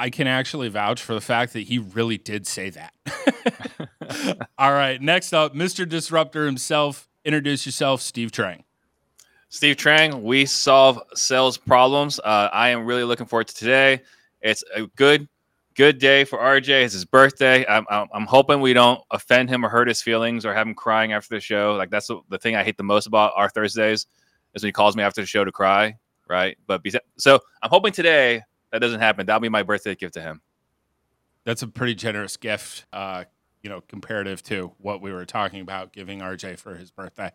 I can actually vouch for the fact that he really did say that. All right, next up, Mr. Disruptor himself. Introduce yourself, Steve Trang. Steve Trang, we solve sales problems. Uh, I am really looking forward to today. It's a good, good day for RJ. It's his birthday. I'm, I'm, I'm hoping we don't offend him or hurt his feelings or have him crying after the show. Like that's the, the thing I hate the most about our Thursdays is when he calls me after the show to cry, right? But be, so I'm hoping today that doesn't happen. That'll be my birthday gift to him. That's a pretty generous gift, uh, you know, comparative to what we were talking about giving RJ for his birthday.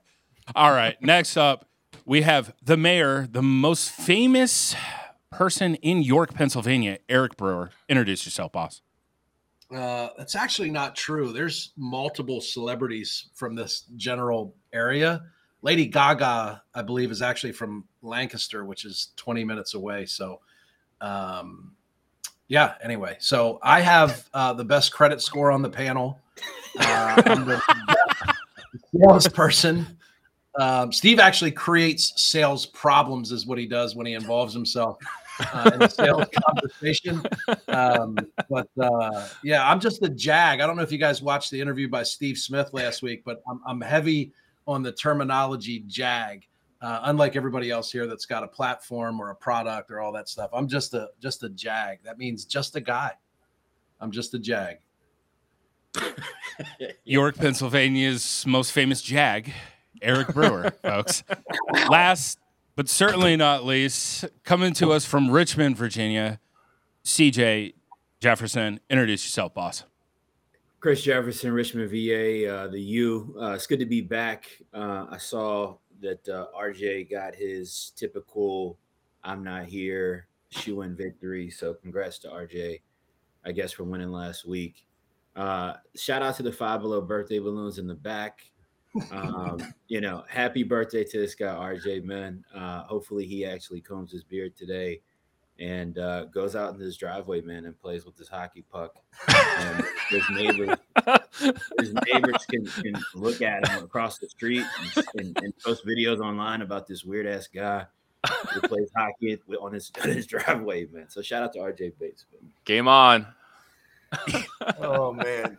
All right, next up we have the mayor, the most famous person in York, Pennsylvania, Eric Brewer. Introduce yourself, boss. Uh, that's actually not true. There's multiple celebrities from this general area. Lady Gaga, I believe, is actually from Lancaster, which is 20 minutes away. So, um, yeah. Anyway, so I have uh, the best credit score on the panel. Uh, I'm the salesperson um, Steve actually creates sales problems, is what he does when he involves himself uh, in a sales conversation. Um, but uh, yeah, I'm just a jag. I don't know if you guys watched the interview by Steve Smith last week, but I'm, I'm heavy on the terminology jag. Uh, unlike everybody else here that's got a platform or a product or all that stuff, I'm just a just a jag. That means just a guy. I'm just a jag. York, Pennsylvania's most famous jag. Eric Brewer, folks. Last but certainly not least, coming to us from Richmond, Virginia, CJ Jefferson. Introduce yourself, boss. Chris Jefferson, Richmond, VA, uh, the U. Uh, it's good to be back. Uh, I saw that uh, RJ got his typical I'm not here shoe in victory. So congrats to RJ, I guess, for winning last week. Uh, shout out to the Five Below birthday balloons in the back um, you know, happy birthday to this guy, RJ, man. Uh, hopefully he actually combs his beard today and uh, goes out in his driveway, man, and plays with his hockey puck. And his neighbors, his neighbors can, can look at him across the street and, and, and post videos online about this weird ass guy who plays hockey on his on his driveway, man. So shout out to RJ Bates. Man. Game on. oh man.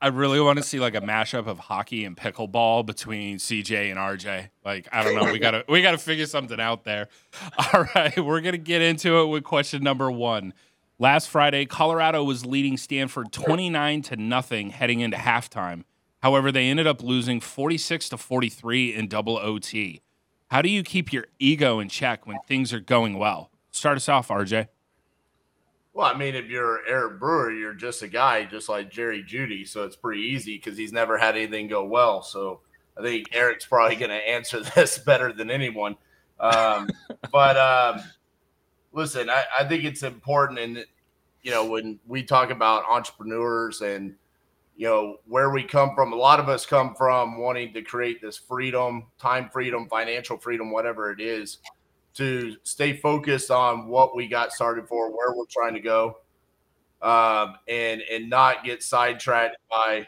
I really want to see like a mashup of hockey and pickleball between CJ and RJ. Like, I don't know. We gotta we gotta figure something out there. All right, we're gonna get into it with question number one. Last Friday, Colorado was leading Stanford 29 to nothing heading into halftime. However, they ended up losing 46 to 43 in double OT. How do you keep your ego in check when things are going well? Start us off, RJ. Well, I mean, if you're Eric Brewer, you're just a guy just like Jerry Judy. so it's pretty easy because he's never had anything go well. So I think Eric's probably going to answer this better than anyone. Um, but um, listen, I, I think it's important, and you know, when we talk about entrepreneurs and you know where we come from, a lot of us come from wanting to create this freedom, time freedom, financial freedom, whatever it is to stay focused on what we got started for, where we're trying to go, um, and and not get sidetracked by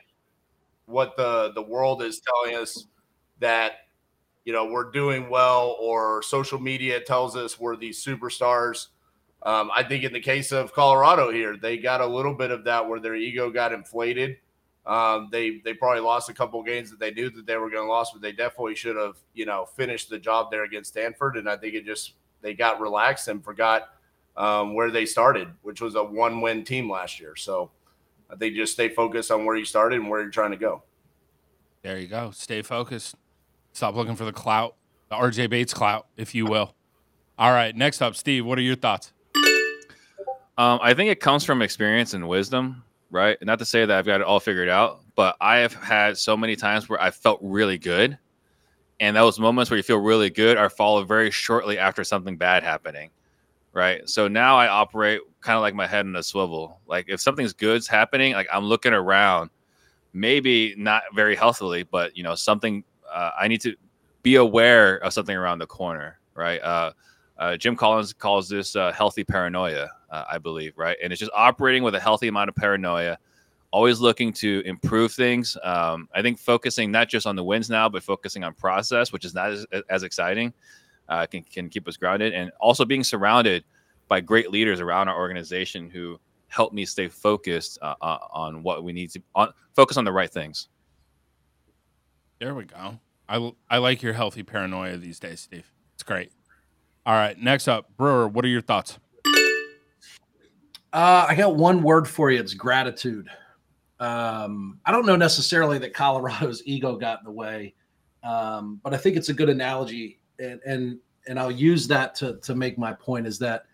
what the the world is telling us that you know we're doing well or social media tells us we're these superstars. Um, I think in the case of Colorado here, they got a little bit of that where their ego got inflated um, they they probably lost a couple games that they knew that they were going to lose, but they definitely should have you know finished the job there against Stanford. And I think it just they got relaxed and forgot um, where they started, which was a one win team last year. So I think just stay focused on where you started and where you're trying to go. There you go. Stay focused. Stop looking for the clout, the RJ Bates clout, if you will. All right, next up, Steve. What are your thoughts? Um, I think it comes from experience and wisdom right? Not to say that I've got it all figured out, but I have had so many times where I felt really good. And those moments where you feel really good are followed very shortly after something bad happening. Right. So now I operate kind of like my head in a swivel. Like if something's good's happening, like I'm looking around, maybe not very healthily, but you know, something uh, I need to be aware of something around the corner. Right. Uh, uh, Jim Collins calls this uh, healthy paranoia, uh, I believe, right? And it's just operating with a healthy amount of paranoia, always looking to improve things. Um, I think focusing not just on the wins now, but focusing on process, which is not as, as exciting, uh, can, can keep us grounded. And also being surrounded by great leaders around our organization who help me stay focused uh, uh, on what we need to on focus on the right things. There we go. I, I like your healthy paranoia these days, Steve. It's great. All right, next up, Brewer. What are your thoughts? Uh, I got one word for you. It's gratitude. Um, I don't know necessarily that Colorado's ego got in the way, um, but I think it's a good analogy, and and and I'll use that to to make my point. Is that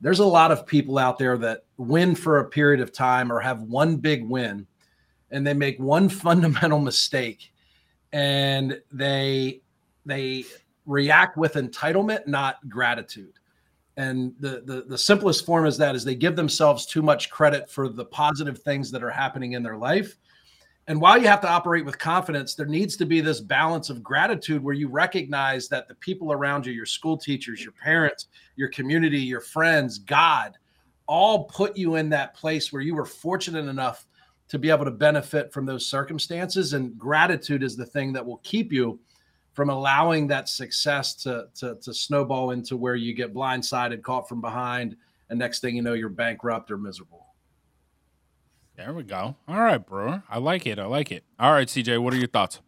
there's a lot of people out there that win for a period of time or have one big win, and they make one fundamental mistake, and they they react with entitlement, not gratitude. And the, the the simplest form is that is they give themselves too much credit for the positive things that are happening in their life. And while you have to operate with confidence there needs to be this balance of gratitude where you recognize that the people around you your school teachers your parents your community your friends god all put you in that place where you were fortunate enough to be able to benefit from those circumstances. And gratitude is the thing that will keep you from allowing that success to, to, to snowball into where you get blindsided, caught from behind, and next thing you know, you're bankrupt or miserable. There we go. All right, Brewer. I like it. I like it. All right, CJ, what are your thoughts?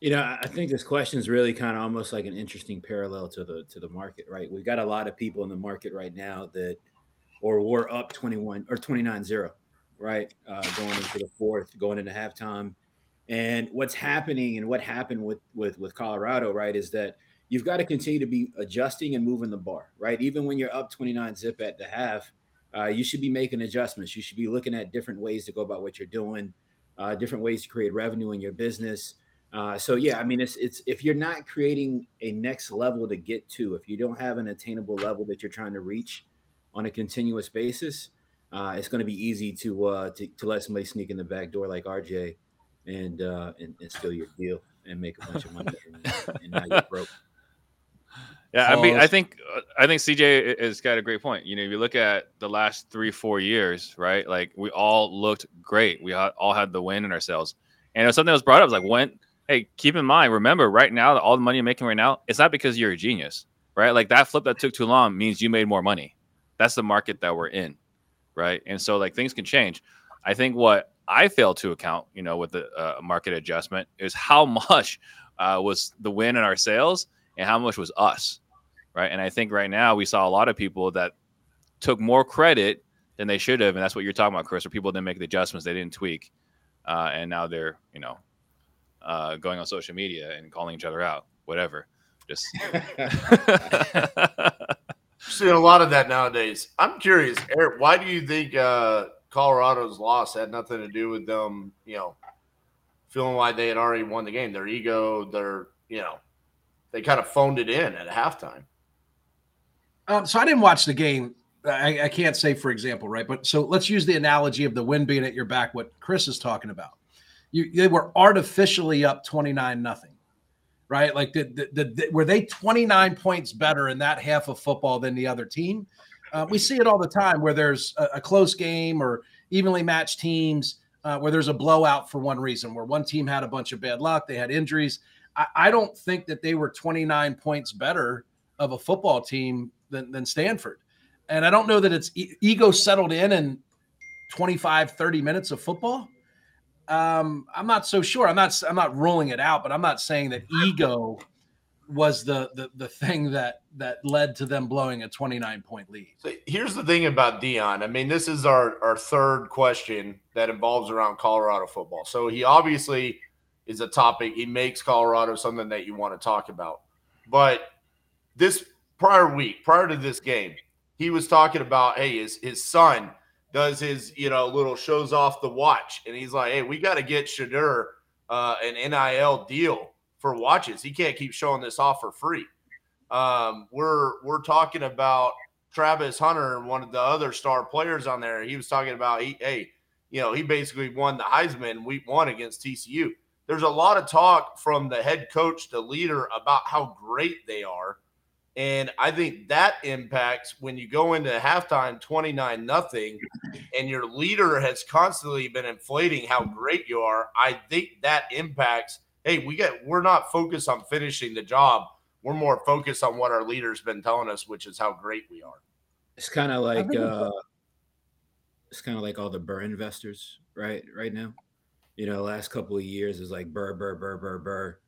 You know, I think this question is really kind of almost like an interesting parallel to the to the market, right? We've got a lot of people in the market right now that, or we're up 21 or 29-0, right? Uh, going into the fourth, going into halftime and what's happening and what happened with with with Colorado, right, is that you've got to continue to be adjusting and moving the bar, right? Even when you're up 29 zip at the half, uh, you should be making adjustments. You should be looking at different ways to go about what you're doing, uh, different ways to create revenue in your business. Uh, so yeah, I mean, it's it's if you're not creating a next level to get to, if you don't have an attainable level that you're trying to reach on a continuous basis, uh, it's going to be easy to, uh, to to let somebody sneak in the back door like RJ and uh, and, and steal your deal and make a bunch of money and, and now you're broke. Yeah, I mean, I think uh, I think CJ has got a great point. You know, if you look at the last three, four years, right? Like we all looked great. We all had the win in ourselves, and it was something that was brought up. Was like, when? Hey, keep in mind, remember, right now, all the money you're making right now, it's not because you're a genius, right? Like that flip that took too long means you made more money. That's the market that we're in, right? And so, like, things can change. I think what I fail to account, you know, with the uh, market adjustment is how much uh, was the win in our sails and how much was us, right? And I think right now we saw a lot of people that took more credit than they should have, and that's what you're talking about, Chris. Where people didn't make the adjustments, they didn't tweak, uh, and now they're, you know, uh, going on social media and calling each other out, whatever. Just seeing a lot of that nowadays. I'm curious, Eric. Why do you think? Colorado's loss had nothing to do with them, you know, feeling like they had already won the game. Their ego, their, you know, they kind of phoned it in at halftime. Um, so I didn't watch the game. I, I, can't say, for example, right? But so let's use the analogy of the wind being at your back. What Chris is talking about, you they were artificially up twenty nine nothing, right? Like the, the, the, were they twenty nine points better in that half of football than the other team? Uh, we see it all the time where there's a, a close game or evenly matched teams uh, where there's a blowout for one reason, where one team had a bunch of bad luck, they had injuries. I, I don't think that they were 29 points better of a football team than, than Stanford. And I don't know that it's e- ego settled in in 25, 30 minutes of football. Um, I'm not so sure. I'm not I'm not ruling it out, but I'm not saying that ego was the, the the thing that that led to them blowing a 29 point lead. So here's the thing about Deion. I mean, this is our our third question that involves around Colorado football. So he obviously is a topic. He makes Colorado something that you want to talk about. But this prior week, prior to this game, he was talking about, hey, his his son does his you know little shows off the watch, and he's like, hey, we got to get Shedeur uh, an NIL deal for watches. He can't keep showing this off for free. Um, we're we're talking about Travis Hunter and one of the other star players on there. He was talking about he hey, you know, he basically won the Heisman week one against TCU. There's a lot of talk from the head coach, the leader, about how great they are. And I think that impacts when you go into halftime 29 nothing and your leader has constantly been inflating how great you are. I think that impacts hey, we get we're not focused on finishing the job. we're more focused on what our leaders been telling us, which is how great we are. It's kind of like uh, it's kind of like all the BRRRR investors, right? Right now, you know, last couple of years is like burr, burr, burr, burr, burr.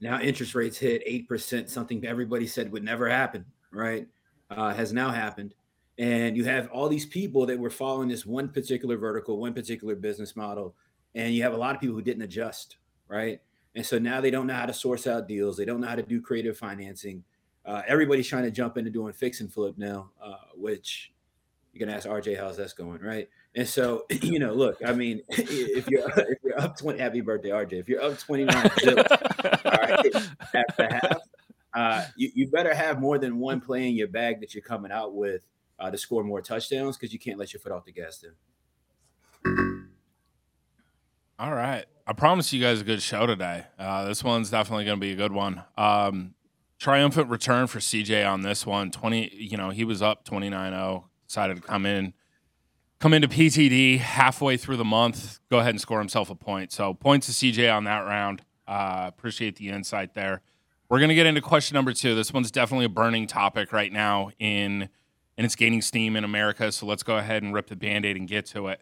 Now interest rates hit eight percent, something everybody said would never happen, right? Uh, has now happened, and you have all these people that were following this one particular vertical, one particular business model, and you have a lot of people who didn't adjust, right? And so now they don't know how to source out deals. They don't know how to do creative financing. Uh, everybody's trying to jump into doing fix and flip now, uh, which you're gonna ask RJ how's that's going, right? And so, you know, look, I mean, if you're if you're up 20, happy birthday, RJ. If you're up 29 all right, at the half, uh, you, you better have more than one play in your bag that you're coming out with uh, to score more touchdowns because you can't let your foot off the gas then. All right. I promise you guys a good show today. Uh, this one's definitely going to be a good one. Um, triumphant return for CJ on this one. 20, you know, he was up 29-0, decided to come in, come into PTD halfway through the month, go ahead and score himself a point. So points to CJ on that round. Uh, appreciate the insight there. We're going to get into question number two. This one's definitely a burning topic right now in and it's gaining steam in America. So let's go ahead and rip the band-aid and get to it.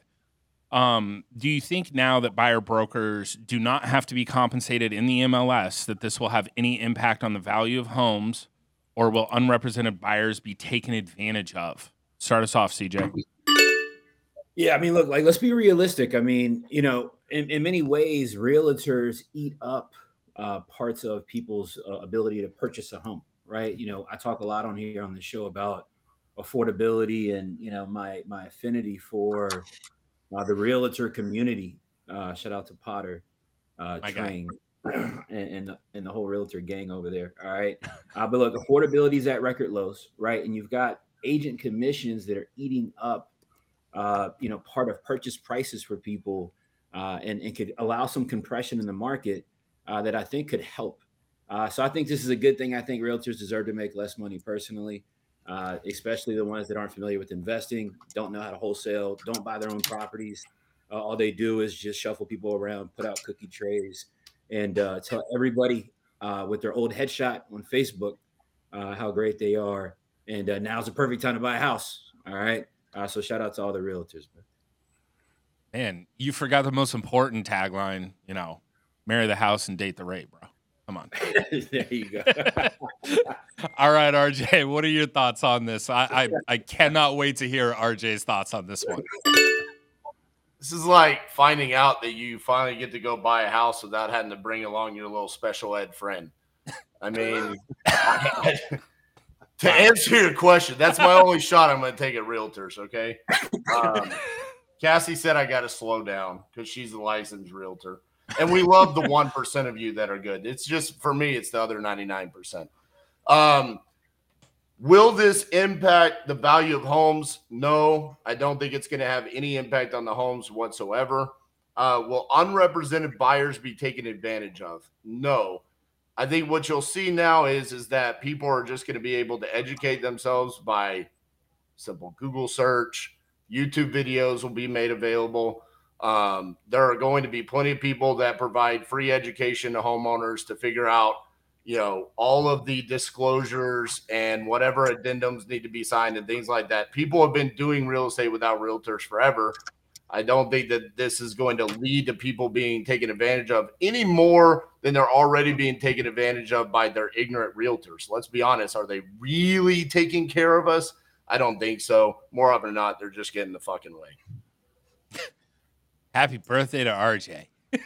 Um, do you think now that buyer brokers do not have to be compensated in the MLS that this will have any impact on the value of homes, or will unrepresented buyers be taken advantage of? Start us off, CJ. Yeah, I mean, look, like let's be realistic. I mean, you know, in, in many ways, realtors eat up uh, parts of people's uh, ability to purchase a home, right? You know, I talk a lot on here on the show about affordability and you know my my affinity for uh, the realtor community. Uh, shout out to Potter, uh, Train, and, and the, and the whole realtor gang over there. All right, uh, but look, affordability is at record lows, right? And you've got agent commissions that are eating up, uh, you know, part of purchase prices for people, uh, and and could allow some compression in the market uh, that I think could help. Uh, so I think this is a good thing. I think realtors deserve to make less money personally uh, especially the ones that aren't familiar with investing, don't know how to wholesale, don't buy their own properties. Uh, all they do is just shuffle people around, put out cookie trays, and uh, tell everybody uh, with their old headshot on Facebook uh, how great they are. And uh, now's the perfect time to buy a house. All right. so shout out to all the realtors. Man. Man, you forgot the most important tagline. You know, marry the house and date the rate, bro. Come on. there you go. All right, RJ, what are your thoughts on this? I, I, I cannot wait to hear RJ's thoughts on this one. This is like finding out that you finally get to go buy a house without having to bring along your little special ed friend. I mean, to answer your question, that's my only shot. I'm going to take at realtors. Okay. Um, Cassie said I got to slow down because she's a licensed realtor and we love the 1% of you that are good. It's just for me, it's the other 99%. Um, will this impact the value of homes? No, I don't think it's going to have any impact on the homes whatsoever. Uh, will unrepresented buyers be taken advantage of? No. I think what you'll see now is is that people are just going to be able to educate themselves by simple Google search. YouTube videos will be made available. Um, there are going to be plenty of people that provide free education to homeowners to figure out, you know, all of the disclosures and whatever addendums need to be signed and things like that. People have been doing real estate without realtors forever. I don't think that this is going to lead to people being taken advantage of any more than they're already being taken advantage of by their ignorant realtors. Let's be honest. Are they really taking care of us? I don't think so. More often than not, they're just getting the fucking way. Happy birthday to RJ.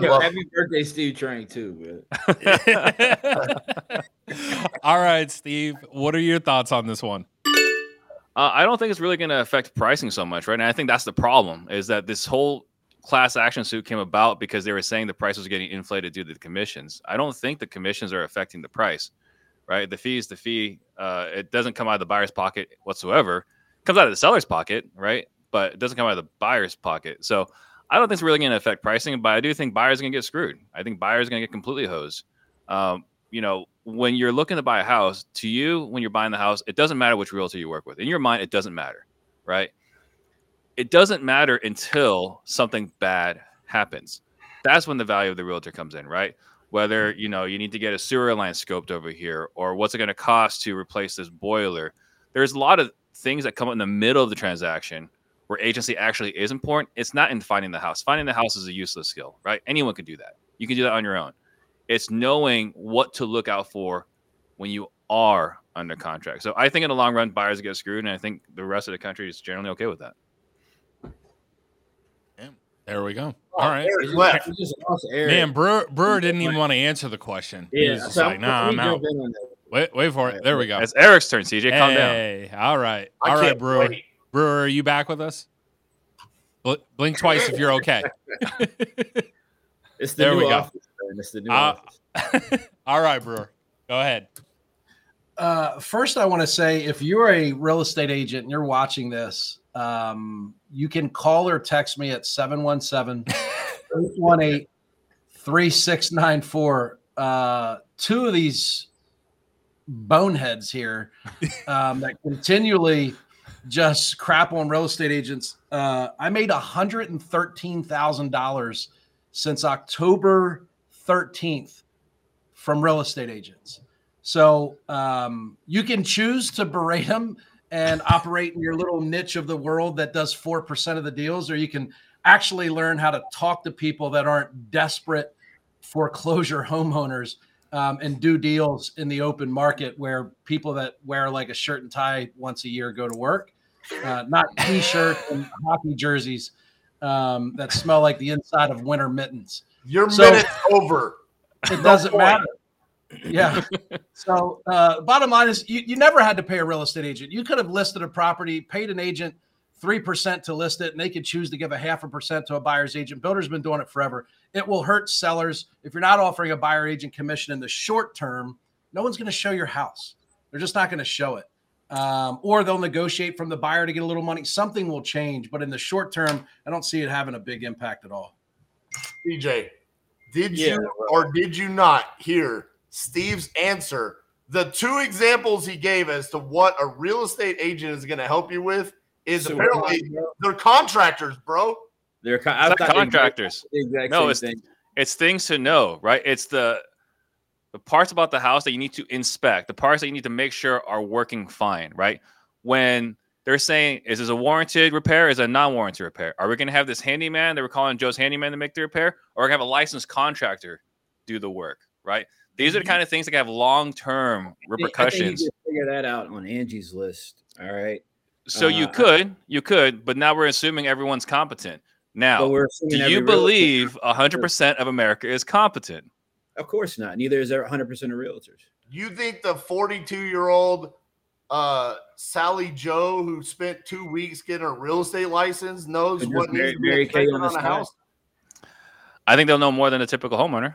Yo, happy birthday, Steve Train, too. All right, Steve. What are your thoughts on this one? Uh, I don't think it's really going to affect pricing so much, right? And I think that's the problem is that this whole class action suit came about because they were saying the price was getting inflated due to the commissions. I don't think the commissions are affecting the price, right? The fee is the fee. Uh, it doesn't come out of the buyer's pocket whatsoever. It comes out of the seller's pocket, right? But it doesn't come out of the buyer's pocket. So I don't think it's really going to affect pricing, but I do think buyers are going to get screwed. I think buyers are going to get completely hosed. Um, you know, when you're looking to buy a house, to you, when you're buying the house, it doesn't matter which realtor you work with. In your mind, it doesn't matter, right? It doesn't matter until something bad happens. That's when the value of the realtor comes in, right? whether you know you need to get a sewer line scoped over here, or what's it going to cost to replace this boiler. There's a lot of things that come up in the middle of the transaction where agency actually is important. It's not in finding the house. Finding the house is a useless skill, right? Anyone can do that. You can do that on your own. It's knowing what to look out for when you are under contract. So I think in the long run, buyers get screwed, and I think the rest of the country is generally okay with that. There we go. Oh, all right. Left. It's just lost Eric. Man, Brewer, Brewer didn't even want to answer the question. He yeah, was just so like, nah, I'm out. jump in on that. Wait, wait for it. There we go. It's Eric's turn, CJ. Calm down. Hey, all right. I All right, Brewer. wait. Brewer, are you back with us? Bl- blink twice if you're okay. It's the There new we go. office. man. It's the new Uh, office. all right, Brewer. Go ahead. Uh, first, I want to say if you're a real estate agent and you're watching this, um, you can call or text me at 717 818 3694. Uh, Two of these boneheads here um, that continually just crap on real estate agents. Uh, I made $113,000 since October 13th from real estate agents. So um, you can choose to berate them and operate in your little niche of the world that does 4% of the deals, or you can actually learn how to talk to people that aren't desperate foreclosure homeowners um, and do deals in the open market where people that wear like a shirt and tie once a year go to work, uh, not t shirts and hockey jerseys um, that smell like the inside of winter mittens. Your So- minute's over. It doesn't point. matter. Yeah. So, uh, bottom line is, you, you never had to pay a real estate agent. You could have listed a property, paid an agent three percent to list it, and they could choose to give a half a percent to a buyer's agent. Builder's been doing it forever. It will hurt sellers if you're not offering a buyer agent commission in the short term. No one's going to show your house. They're just not going to show it. Um, or they'll negotiate from the buyer to get a little money. Something will change, but in the short term, I don't see it having a big impact at all. DJ, did Yeah, you or did you not hear Steve's answer? The two examples he gave as to what a real estate agent is going to help you with is So apparently they're contractors, bro. They're con- I It's not thought contractors. exact No, it's thing. It's things to know, right? It's the the parts about the house that you need to inspect, the parts that you need to make sure are working fine, right? When they're saying, is this a warranted repair? Is it a non-warranted repair? Are we going to have this handyman that we're calling Joe's handyman to make the repair, or are we going to have a licensed contractor do the work, right? These are the kind of things that can have long-term I I think repercussions. you figure that out on Angie's list. All right. So you Uh, could, you could, but now we're assuming everyone's competent. Now, But we're do you real estate- believe 100% of America is competent? Of course not. Neither is there 100% of realtors. You think the 42 year old uh, Sally Joe who spent two weeks getting a real estate license knows what just needs Mary- to be Mary Kay on on the a house? I think they'll know more than a typical homeowner.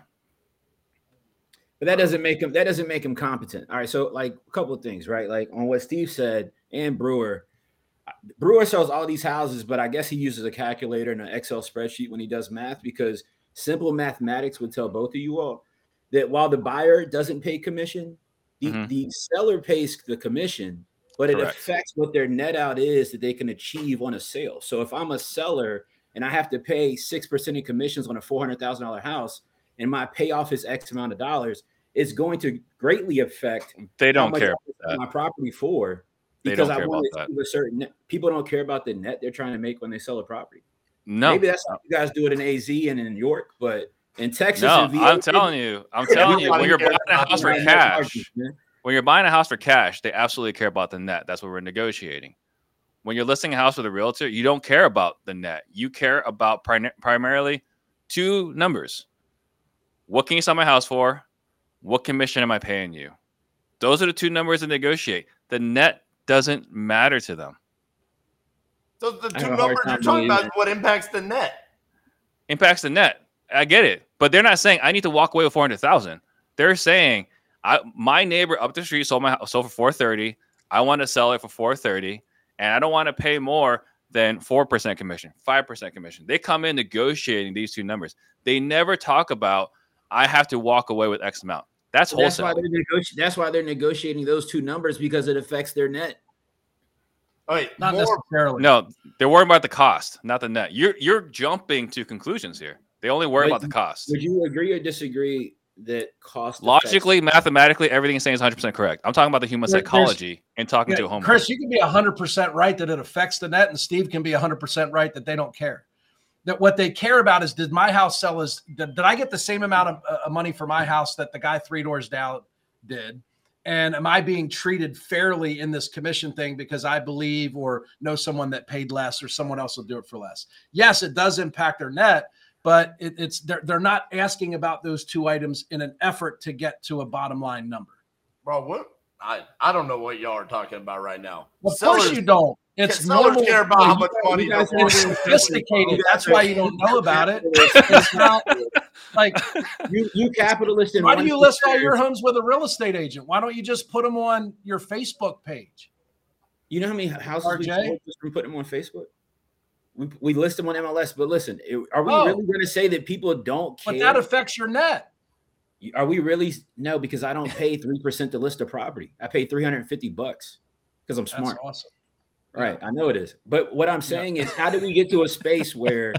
But that doesn't make him that doesn't make him competent. All right. So like a couple of things, right? Like on what Steve said and Brewer. Brewer sells all these houses, but I guess he uses a calculator and an Excel spreadsheet when he does math because simple mathematics would tell both of you all that while the buyer doesn't pay commission, the, Mhm. the seller pays the commission, but it Correct. affects what their net out is that they can achieve on a sale. So if I'm a seller and I have to pay six percent in commissions on a four hundred thousand dollar house, and my payoff is X amount of dollars, it's going to greatly affect They don't care. My property for because I want to achieve a certain net. People don't care about the net they're trying to make when they sell a property. No, Maybe that's how you guys do it in AZ and in New York, but in Texas, no. and VA, I'm telling you, I'm telling you, when you're buying a house for cash, margins, when you're buying a house for cash, they absolutely care about the net. That's what we're negotiating. When you're listing a house with a realtor, you don't care about the net. You care about prim- primarily two numbers. What can you sell my house for? What commission am I paying you? Those are the two numbers to negotiate. The net doesn't matter to them. So the two have a hard numbers you're talking about believing what impacts the net. impacts the net. I get it, but they're not saying I need to walk away with four hundred thousand. They're saying I my neighbor up the street sold my house sold for four thirty. I want to sell it for four thirty, and I don't want to pay more than four percent commission, five percent commission. They come in negotiating these two numbers. They never talk about I have to walk away with X amount. That's So that's why they're negoti- That's why they're negotiating those two numbers because it affects their net. All right, Not more necessarily. No, they're worried about the cost, not the net. You're you're jumping to conclusions here. They only worry But about the cost. Would you agree or disagree that cost Logically, mathematically, everything is saying is 100 percent correct. I'm talking about the human There- there's- psychology and talking Yeah, to a homeowner. Chris, you can be 100% right that it affects the net, and Steve can be 100% right that they don't care. That what they care about is did my house sell as did, did I get the same amount of uh, money for my house that the guy three doors down did? And am I being treated fairly in this commission thing because I believe or know someone that paid less or someone else will do it for less? Yes, it does impact their net, but it, it's they're, they're not asking about those two items in an effort to get to a bottom line number. Bro, what? I, I don't know what y'all are talking about right now. Well, Of course you don't. It's sellers normal. care about how much money guys the It's sophisticated. That's why you don't know about it. It's not like you you capitalist. why do you list all your homes with a real estate agent? Why don't you just put them on your Facebook page? You know how many houses we RJ? sold just from putting them on Facebook? We, we list them on MLS, but listen, are we Oh. really going to say that people don't care? But that affects your net. Are we really? No, because I don't pay three percent to list a property. I pay three hundred and fifty bucks because I'm That's smart. awesome. Right, I know it is. But what I'm saying is, how do we get to a space where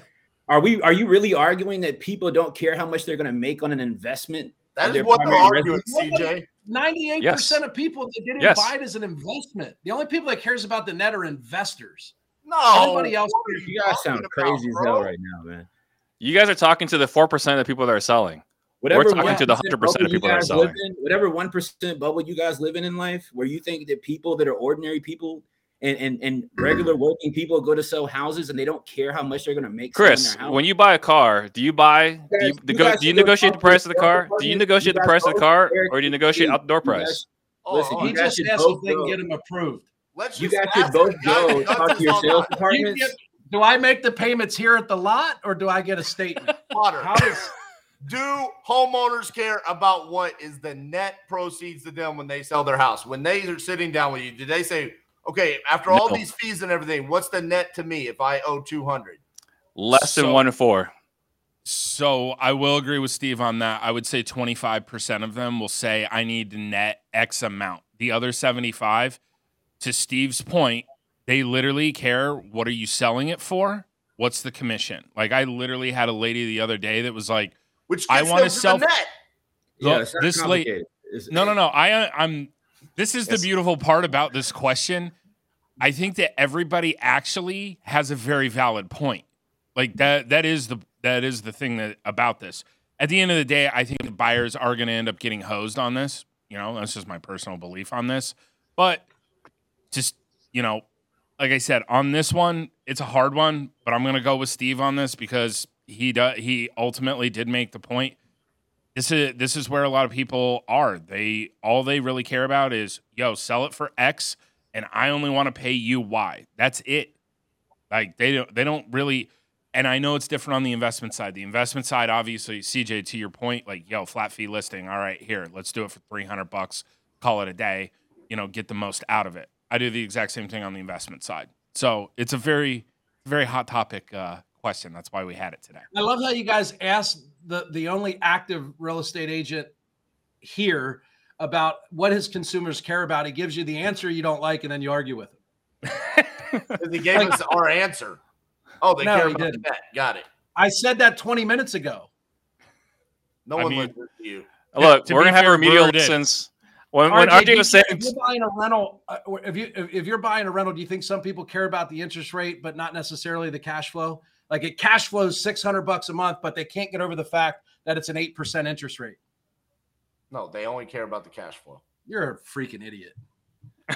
are we? Are you really arguing that people don't care how much they're going to make on an investment? That of is their what they're arguing, residence? CJ. Ninety-eight Yes. percent of people that didn't Yes. buy it as an investment. The only people that cares about the net are investors. No, Everybody else- You guys sound talking about, crazy as hell right now, man. You guys are talking to the four percent of the people that are selling. Whatever We're talking to the 100% of people that are selling. in, whatever one percent bubble you guys live in in life, where you think that people that are ordinary people and and, and regular working people go to sell houses and they don't care how much they're going to make. Chris, their house. when you buy a car, do you buy do you, guys- you nego- do you negotiate the price of the the car? Do you You negotiate the price of the car, or do you negotiate Steve, outdoor you price? guys- Oh, Listen, oh, He you guys just should asked both if they can go. get them approved. let's You guys should both go talk to your sales night. You get- do I make the payments here at the lot or do I get a statement? Potter, How does do homeowners care about what is the net proceeds to them when they sell their house? When they are sitting down with you, do they say, okay, after all No. these fees and everything, what's the net to me if I owe 200? Less than one to four. So I will agree with Steve on that. I would say 25% of them will say I need to net X amount. The other 75, to Steve's point, they literally care what are you selling it for? What's the commission? Like I literally had a lady the other day that was like, Which I wanna them to the sell- net. Yeah, Look, it's this late- complicated. It's- No, no, no. I I'm this is the beautiful part about this question. I think that everybody actually has a very valid point. Like that that is the that is the thing that about this. At the end of the day, I think the buyers are going to end up getting hosed on this. You know, that's just my personal belief on this. But just, you know, like I said, on this one, it's a hard one, but I'm going to go with Steve on this because he does he ultimately did make the point this is this is where a lot of people are. They all they really care about is yo, sell it for X and I only want to pay you Y. That's it. Like they don't they don't really and I know it's different on the investment side. The investment side obviously CJ to your point like yo, flat fee listing. All right, here, let's do it for 300 bucks. Call it a day. You know, get the most out of it. I do the exact same thing on the investment side. So, it's a very very hot topic uh question. That's why we had it today. I love how you guys asked the the only active real estate agent here about what his consumers care about. He gives you the answer you don't like, and then you argue with him. he gave Like- us our answer. Oh, they No, care he about the didn't. net. Got it. I said that 20 minutes ago. No I one mean- listens to you. Look, to we're gonna have fair, remedial Brewer did. lessons. When, when RJ, RJ was you- saying if you're buying a rental, uh, if you if, if you're buying a rental, do you think some people care about the interest rate but not necessarily the cash flow? Like it cash flows 600 bucks a month, but they can't get over the fact that it's an 8% interest rate. No, they only care about the cash flow. You're a freaking idiot.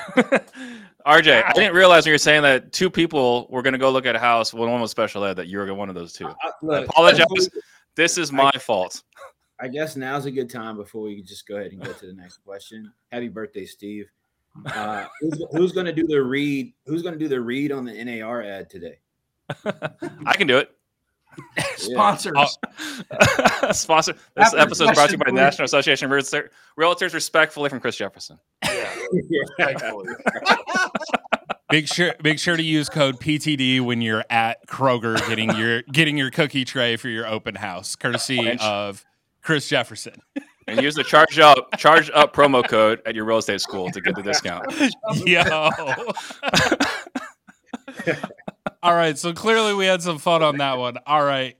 RJ, I didn't realize when you were saying that two people were gonna go look at a house. Well, one was special ed. That you were one of those two. I, I apologize. This is my fault. I guess now's a good time before we just go ahead and go to the next question. Happy birthday, Steve. Uh, who's, who's going to do the read? Who's going to do the read on the NAR ad today? I can do it. Sponsors. Oh, Sponsor. This After episode is brought to you by question the. National Association of Realtor- Realtors, respectfully from Chris Jefferson. Yeah, Yeah. thankfully. Make sure make sure to use code PTD when you're at Kroger getting your getting your cookie tray for your open house, courtesy of Chris Jefferson. And use the charge up charge up promo code at your real estate school to get the discount. Yo. All right, so clearly we had some fun on that one. All right.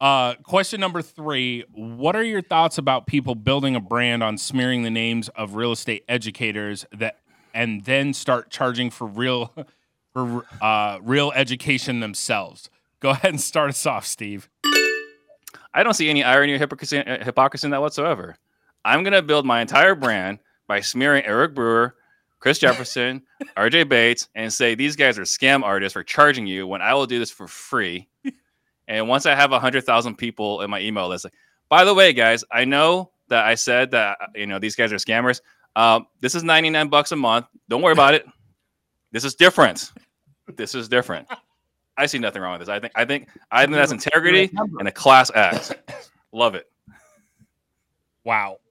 Uh, question number three: What are your thoughts about people building a brand on smearing the names of real estate educators that, and then start charging for real, for uh, real education themselves? Go ahead and start us off, Steve. I don't see any irony or hypocrisy, uh, hypocrisy in that whatsoever. I'm going to build my entire brand by smearing Eric Brewer, Chris Jefferson, RJ Bates, and say these guys are scam artists for charging you when I will do this for free. And once I have 100,000 people in my email list, like, by the way, guys, I know that I said that, you know, these guys are scammers. Um, this is 99 bucks a month. Don't worry about it. This is different. This is different. I see nothing wrong with this. I think I think I think that's integrity and a class act. Love it. Wow.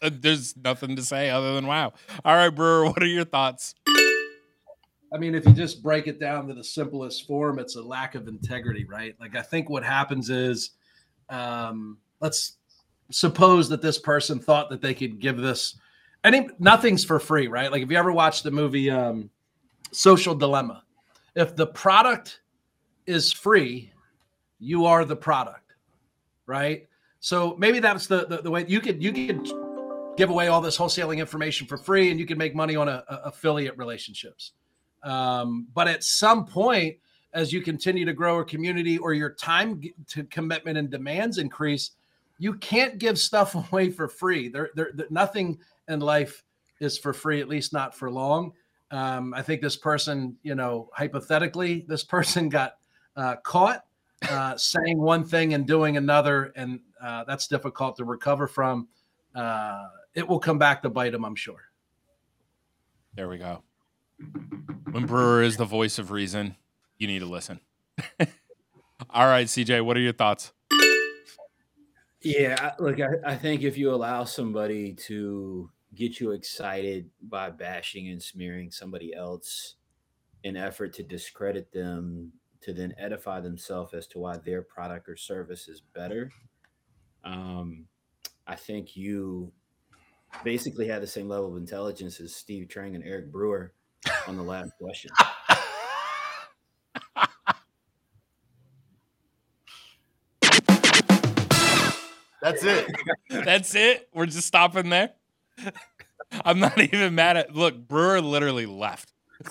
There's nothing to say other than wow. All right, Brewer, what are your thoughts? I mean, if you just break it down to the simplest form, it's a lack of integrity, right? Like, I think what happens is, um, let's suppose that this person thought that they could give this, any nothing's for free, right? Like, if you ever watched the movie um, Social Dilemma, if the product is free, you are the product, right? So maybe that's the the, the way you could you could give away all this wholesaling information for free, and you can make money on a, a- affiliate relationships. Um, but at some point, as you continue to grow a community or your time to commitment and demands increase, you can't give stuff away for free. There, there, there nothing in life is for free, at least not for long. Um, I think this person, you know, hypothetically, this person got uh, caught uh, saying one thing and doing another, and uh, that's difficult to recover from. It will come back to bite them, I'm sure. There we go. When Brewer is the voice of reason, you need to listen. All right, CJ, what are your thoughts? Yeah, I- look, I, I think if you allow somebody to get you excited by bashing and smearing somebody else in effort to discredit them, to then edify themselves as to why their product or service is better, um, I think you basically had the same level of intelligence as Steve Trang and Eric Brewer on the last question. That's it. That's it. We're just stopping there. I'm not even mad at. Look, Brewer literally left.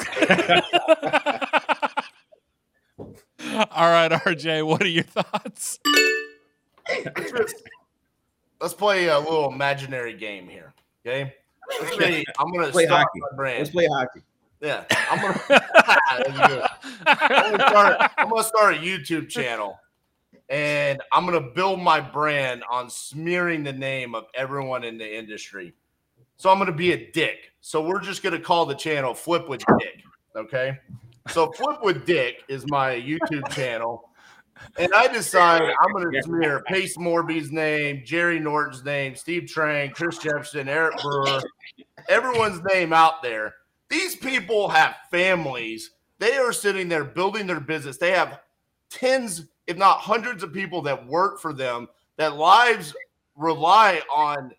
All right, RJ, what are your thoughts? Let's play a little imaginary game here. Okay. Let's say I'm gonna Play start hockey. my brand. Let's play hockey. Yeah, I'm gonna. I'm gonna, start, I'm gonna start a YouTube channel, and I'm gonna build my brand on smearing the name of everyone in the industry. So I'm gonna be a dick. So we're just gonna call the channel Flip with Dick. Okay. So Flip with Dick is my YouTube channel, and I decide I'm gonna smear Pace Morby's name, Jerry Norton's name, Steve Trang, Chris Jefferson, Eric Brewer, everyone's name out there. These people have families. They are sitting there building their business. They have tens, if not hundreds of people that work for them, that lives rely on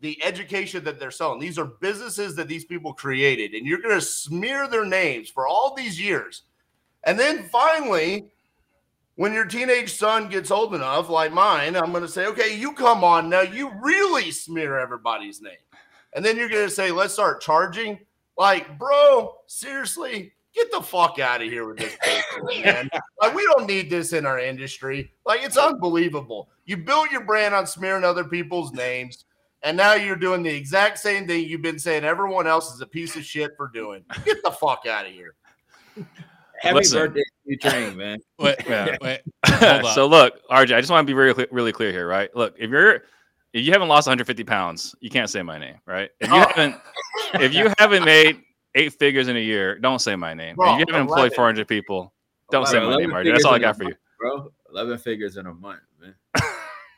the education that they're selling. These are businesses that these people created, and you're going to smear their names for all these years. And then finally, when your teenage son gets old enough, like mine, I'm going to say, okay, you come on now. You really smear everybody's name. And then you're going to say, let's start charging. Like, bro, seriously, get the fuck out of here with this bullshit, man. like, we don't need this in our industry. Like, it's unbelievable. You built your brand on smearing other people's names, and now you're doing the exact same thing you've been saying everyone else is a piece of shit for doing. Get the fuck out of here. Happy Listen. birthday you, Train, man. Wait, wait. Hold so look, RJ, I just want to be really, clear- really clear here, right? Look, if you're if you haven't lost 150 pounds, you can't say my name, right? If you Oh. haven't if you haven't made eight figures in a year, don't say my name. Bro, if you haven't employed 400 people, don't say my 11 name, RJ. That's all I got a for you. bro. Eleven figures in a month, man.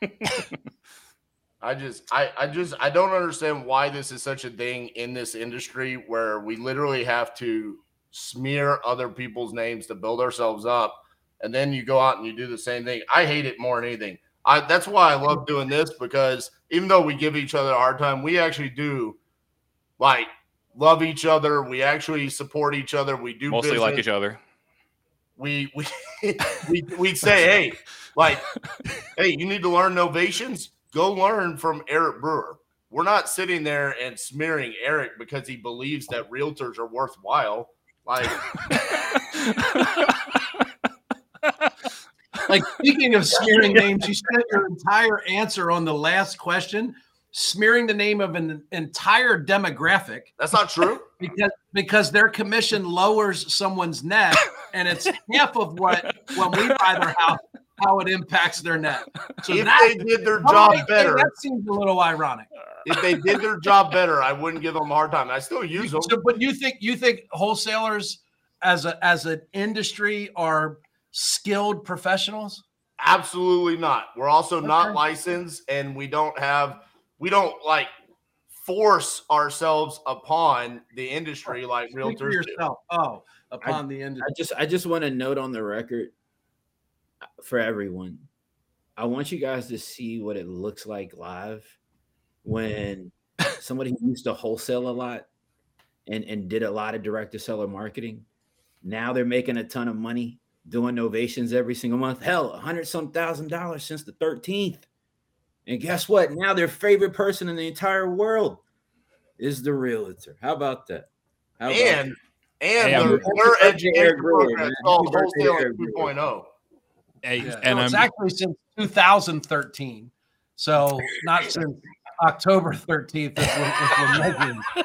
I just I I just I don't understand why this is such a thing in this industry where we literally have to smear other people's names to build ourselves up and then you go out and you do the same thing. I hate it more than anything. I that's why I love doing this because even though we give each other a hard time, we actually do like love each other. We actually support each other. We do Mostly business. like each other. we we we we'd say, hey, like, hey, you need to learn novations. Go learn from Eric Brewer. We're not sitting there and smearing Eric because he believes that realtors are worthwhile. Like, Like speaking of smearing names, you spent your entire answer on the last question, smearing the name of an entire demographic that's not true. because because their commission lowers someone's net, and it's half of what when we buy their house, how it impacts their net. So if that, they did their job better, That seems a little ironic. if they did their job better, I wouldn't give them a hard time. I still use them. So, but you think you think wholesalers as a as an industry are skilled professionals? Absolutely not. We're also not licensed and we don't have we don't like force ourselves upon the industry oh, like Speak for realtors do. yourself. Oh, upon the industry. I just I just want to note on the record for everyone. I want you guys to see what it looks like live when somebody who used to wholesale a lot and, and did a lot of direct to seller marketing. Now they're making a ton of money doing novations every single month. Hell, a hundred some thousand dollars since the 13th. And guess what? Now their favorite person in the entire world is the realtor. How about that? How about that? And and Hey, I'm- their, their birthday, education Eric Brewer, program is called Happy birthday, Wholesaling Eric Brewer. 2.0. Hey, Yeah. and No, it's I'm actually since 2013. So not since October 13th. If we're, if we're.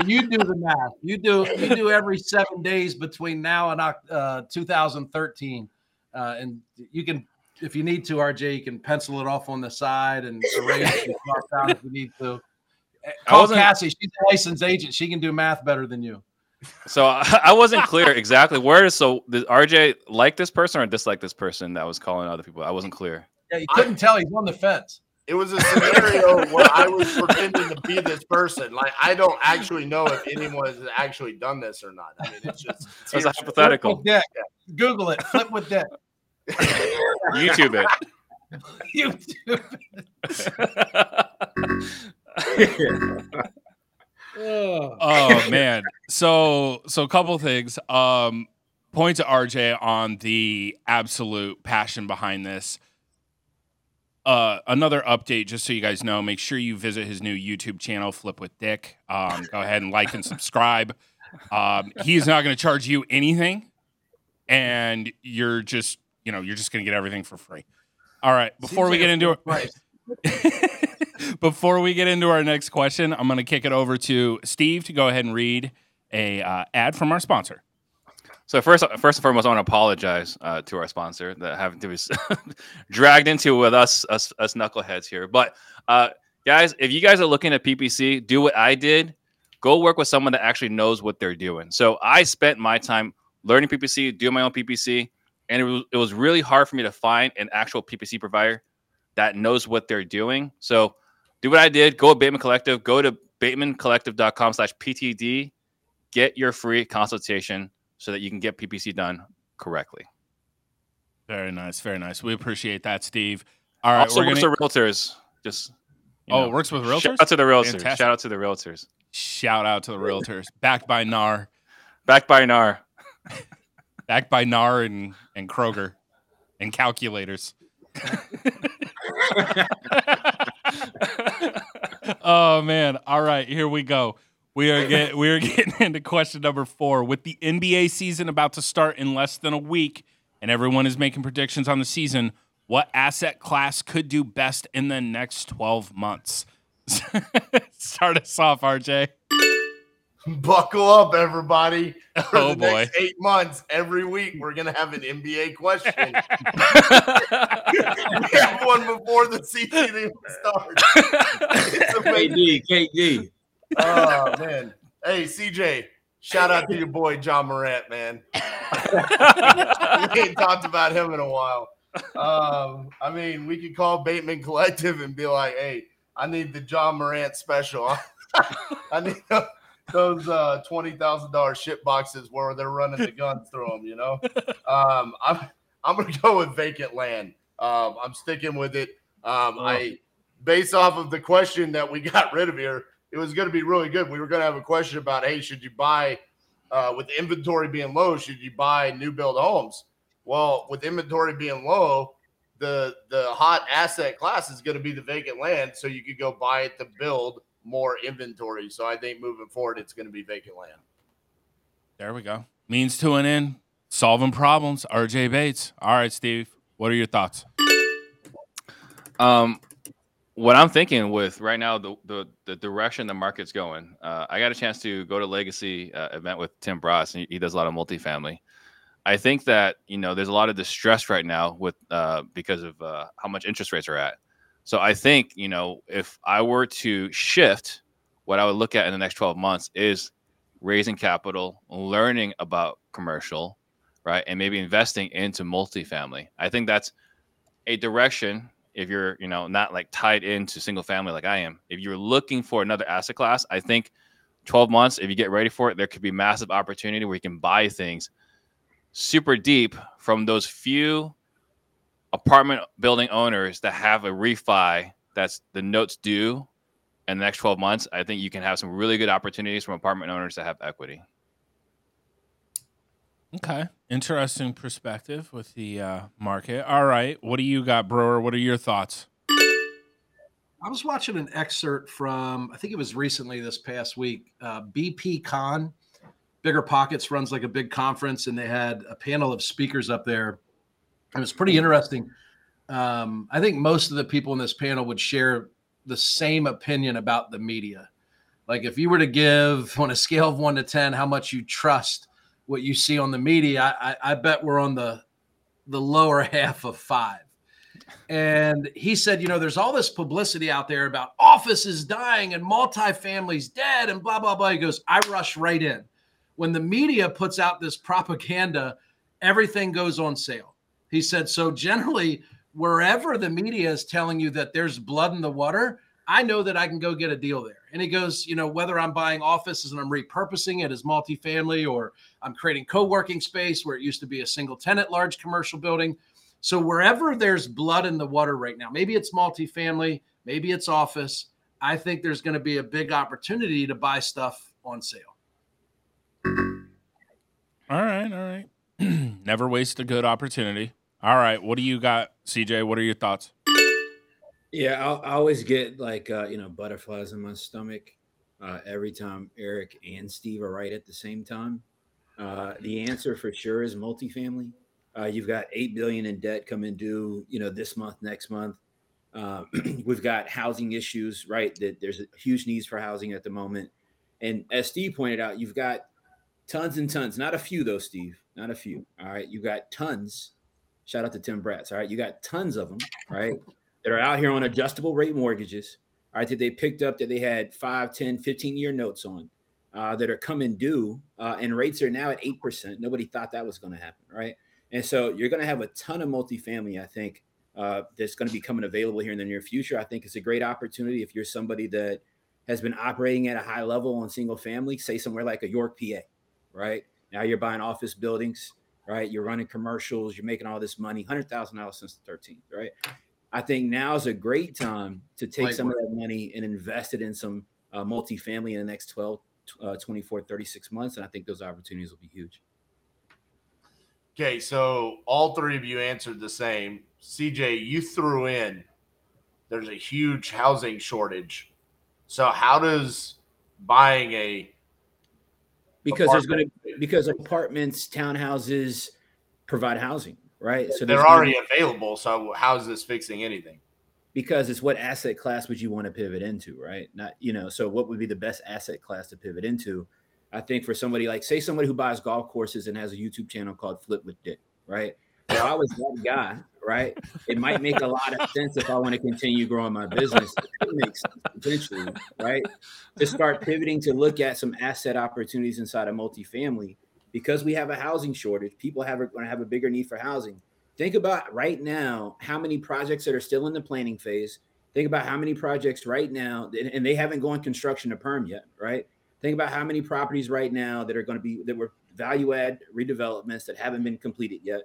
So you do the math. You do you do every seven days between now and Oc- uh, 2013, uh, and you can, if you need to, RJ, you can pencil it off on the side and erase it down if you need to. Call Cassie. She's a licensed agent. She can do math better than you. So I, I wasn't clear exactly where. So did RJ like this person or dislike this person that was calling other people? I wasn't clear. Yeah, you couldn't tell. He's on the fence. It was a scenario where I was pretending to be this person. Like I don't actually know if anyone has actually done this or not. I mean, it's just it's It was a hypothetical. Flip with dick. Google it. Flip with dick. YouTube it. YouTube. do. Oh. oh man. So so a couple things. Um point to RJ on the absolute passion behind this. Uh another update just so you guys know, make sure you visit his new YouTube channel Flip with Dick. Um go ahead and like and subscribe. Um he's not going to charge you anything and you're just, you know, you're just going to get everything for free. All right, before we Seems get like a into it. Before we get into our next question, I'm going to kick it over to Steve to go ahead and read a uh, ad from our sponsor. So first, first and foremost, I want to apologize uh, to our sponsor that having to be dragged into with us, us, us knuckleheads here. But uh, guys, if you guys are looking at PPC, do what I did. Go work with someone that actually knows what they're doing. So I spent my time learning PPC, doing my own PPC, and it was, it was really hard for me to find an actual PPC provider that knows what they're doing. So do what I did. Go to Bateman Collective. Go to batemancollective.com slash PTD. Get your free consultation so that you can get PPC done correctly. Very nice, very nice. We appreciate that, Steve. All right, also, we're works gonna. with realtors. Just you oh, know, it works with realtors. Shout realtors. out to the realtors. Fantastic. Shout out to the realtors. Shout out to the realtors. Backed by NAR, Backed by NAR. backed by NAR and and Kroger, and calculators. oh man! All right, here we go. We are get we are getting into question number four. With the NBA season about to start in less than a week, and everyone is making predictions on the season, what asset class could do best in the next twelve months? Start us off, RJ. Buckle up, everybody. For Oh the boy. next eight months, every week we're gonna have an NBA question. we have one before the season even starts. KD, KD. Oh man. Hey CJ, shout out to your boy Ja Morant, man. we ain't talked about him in a while. Um, I mean, we could call Bateman Collective and be like, "Hey, I need the Ja Morant special. I need tho- those uh, twenty thousand dollars shit boxes where they're running the guns through them." You know, um, I'm I'm gonna go with vacant land. Um, I'm sticking with it. Um, I based off of the question that we got rid of here, it was going to be really good. We were going to have a question about, hey, should you buy uh, with inventory being low? Should you buy new build homes? Well, with inventory being low, the the hot asset class is going to be the vacant land, so you could go buy it to build more inventory. So I think moving forward, it's going to be vacant land. There we go. Means to an end, solving problems. RJ Bates. All right, Steve. What are your thoughts? Um, what I'm thinking with right now, the the, the direction the market's going. Uh, I got a chance to go to Legacy uh, event with Tim Bratz, and he, he, does a lot of multifamily. I think that you know there's a lot of distress right now with uh, because of uh, how much interest rates are at. So I think you know if I were to shift, what I would look at in the next 12 months is raising capital, learning about commercial, right, and maybe investing into multifamily. I think that's a direction if you're you know not like tied into single family like I am, if you're looking for another asset class, I think 12 months, if you get ready for it, there could be massive opportunity where you can buy things super deep from those few apartment building owners that have a refi that's the notes due in the next 12 months. I think you can have some really good opportunities from apartment owners that have equity. Okay. Interesting perspective with the uh, market. All right. What do you got, Brewer? What are your thoughts? I was watching an excerpt from, I think it was recently this past week, uh, BP Con. Bigger Pockets runs like a big conference, and they had a panel of speakers up there. It was pretty interesting. Um, I think most of the people in this panel would share the same opinion about the media. Like, if you were to give on a scale of one to 10 how much you trust what you see on the media, I, I bet we're on the the lower half of five. And he said, you know, there's all this publicity out there about offices dying and multifamilies dead and blah blah blah. He goes, I rush right in. When the media puts out this propaganda, everything goes on sale. He said, so generally, wherever the media is telling you that there's blood in the water, I know that I can go get a deal there. And he goes, you know, whether I'm buying offices and I'm repurposing it as multifamily or I'm creating co working space where it used to be a single tenant large commercial building. So wherever there's blood in the water right now, maybe it's multifamily, maybe it's office, I think there's going to be a big opportunity to buy stuff on sale. All right. All right. Never waste a good opportunity. All right. What do you got, CJ? What are your thoughts? Yeah, I'll, i always get like uh, you know butterflies in my stomach uh, every time Eric and Steve are right at the same time. Uh, the answer for sure is multifamily. Uh, you've got eight billion in debt coming due, you know, this month, next month. Uh, we've got housing issues, right? That there's a huge needs for housing at the moment, and as Steve pointed out, you've got tons and tons, not a few though, Steve, not a few. All right, you've got tons. Shout out to Tim Bratz. All right, you got tons of them, right? that are out here on adjustable rate mortgages, all right, that they picked up that they had 5, 10, 15 year notes on uh, that are coming due, uh, and rates are now at 8%. Nobody thought that was going to happen, right? And so you're going to have a ton of multifamily, I think, uh, that's going to be coming available here in the near future. I think it's a great opportunity if you're somebody that has been operating at a high level on single family, say somewhere like a York, PA, right? Now you're buying office buildings, right? You're running commercials, you're making all this money, $100,000 since the 13th, right? I think now is a great time to take Light some work. of that money and invest it in some uh, multifamily in the next 12, uh, 24, 36 months. And I think those opportunities will be huge. Okay, so all three of you answered the same. CJ, you threw in there's a huge housing shortage. So how does buying a because there's going to because apartments, townhouses provide housing right? So they're already available. So how is this fixing anything? Because it's what asset class would you want to pivot into, right? Not you know. So what would be the best asset class to pivot into? I think for somebody like say somebody who buys golf courses and has a YouTube channel called Flip with Dick, right? If I was that guy, right, it might make a lot of sense if I want to continue growing my business. It makes sense potentially, right? To start pivoting to look at some asset opportunities inside of multifamily because we have a housing shortage, people have going to have a bigger need for housing. Think about right now how many projects that are still in the planning phase. Think about how many projects right now, and they haven't gone construction to perm yet, right? Think about how many properties right now that are going to be that were value add redevelopments that haven't been completed yet,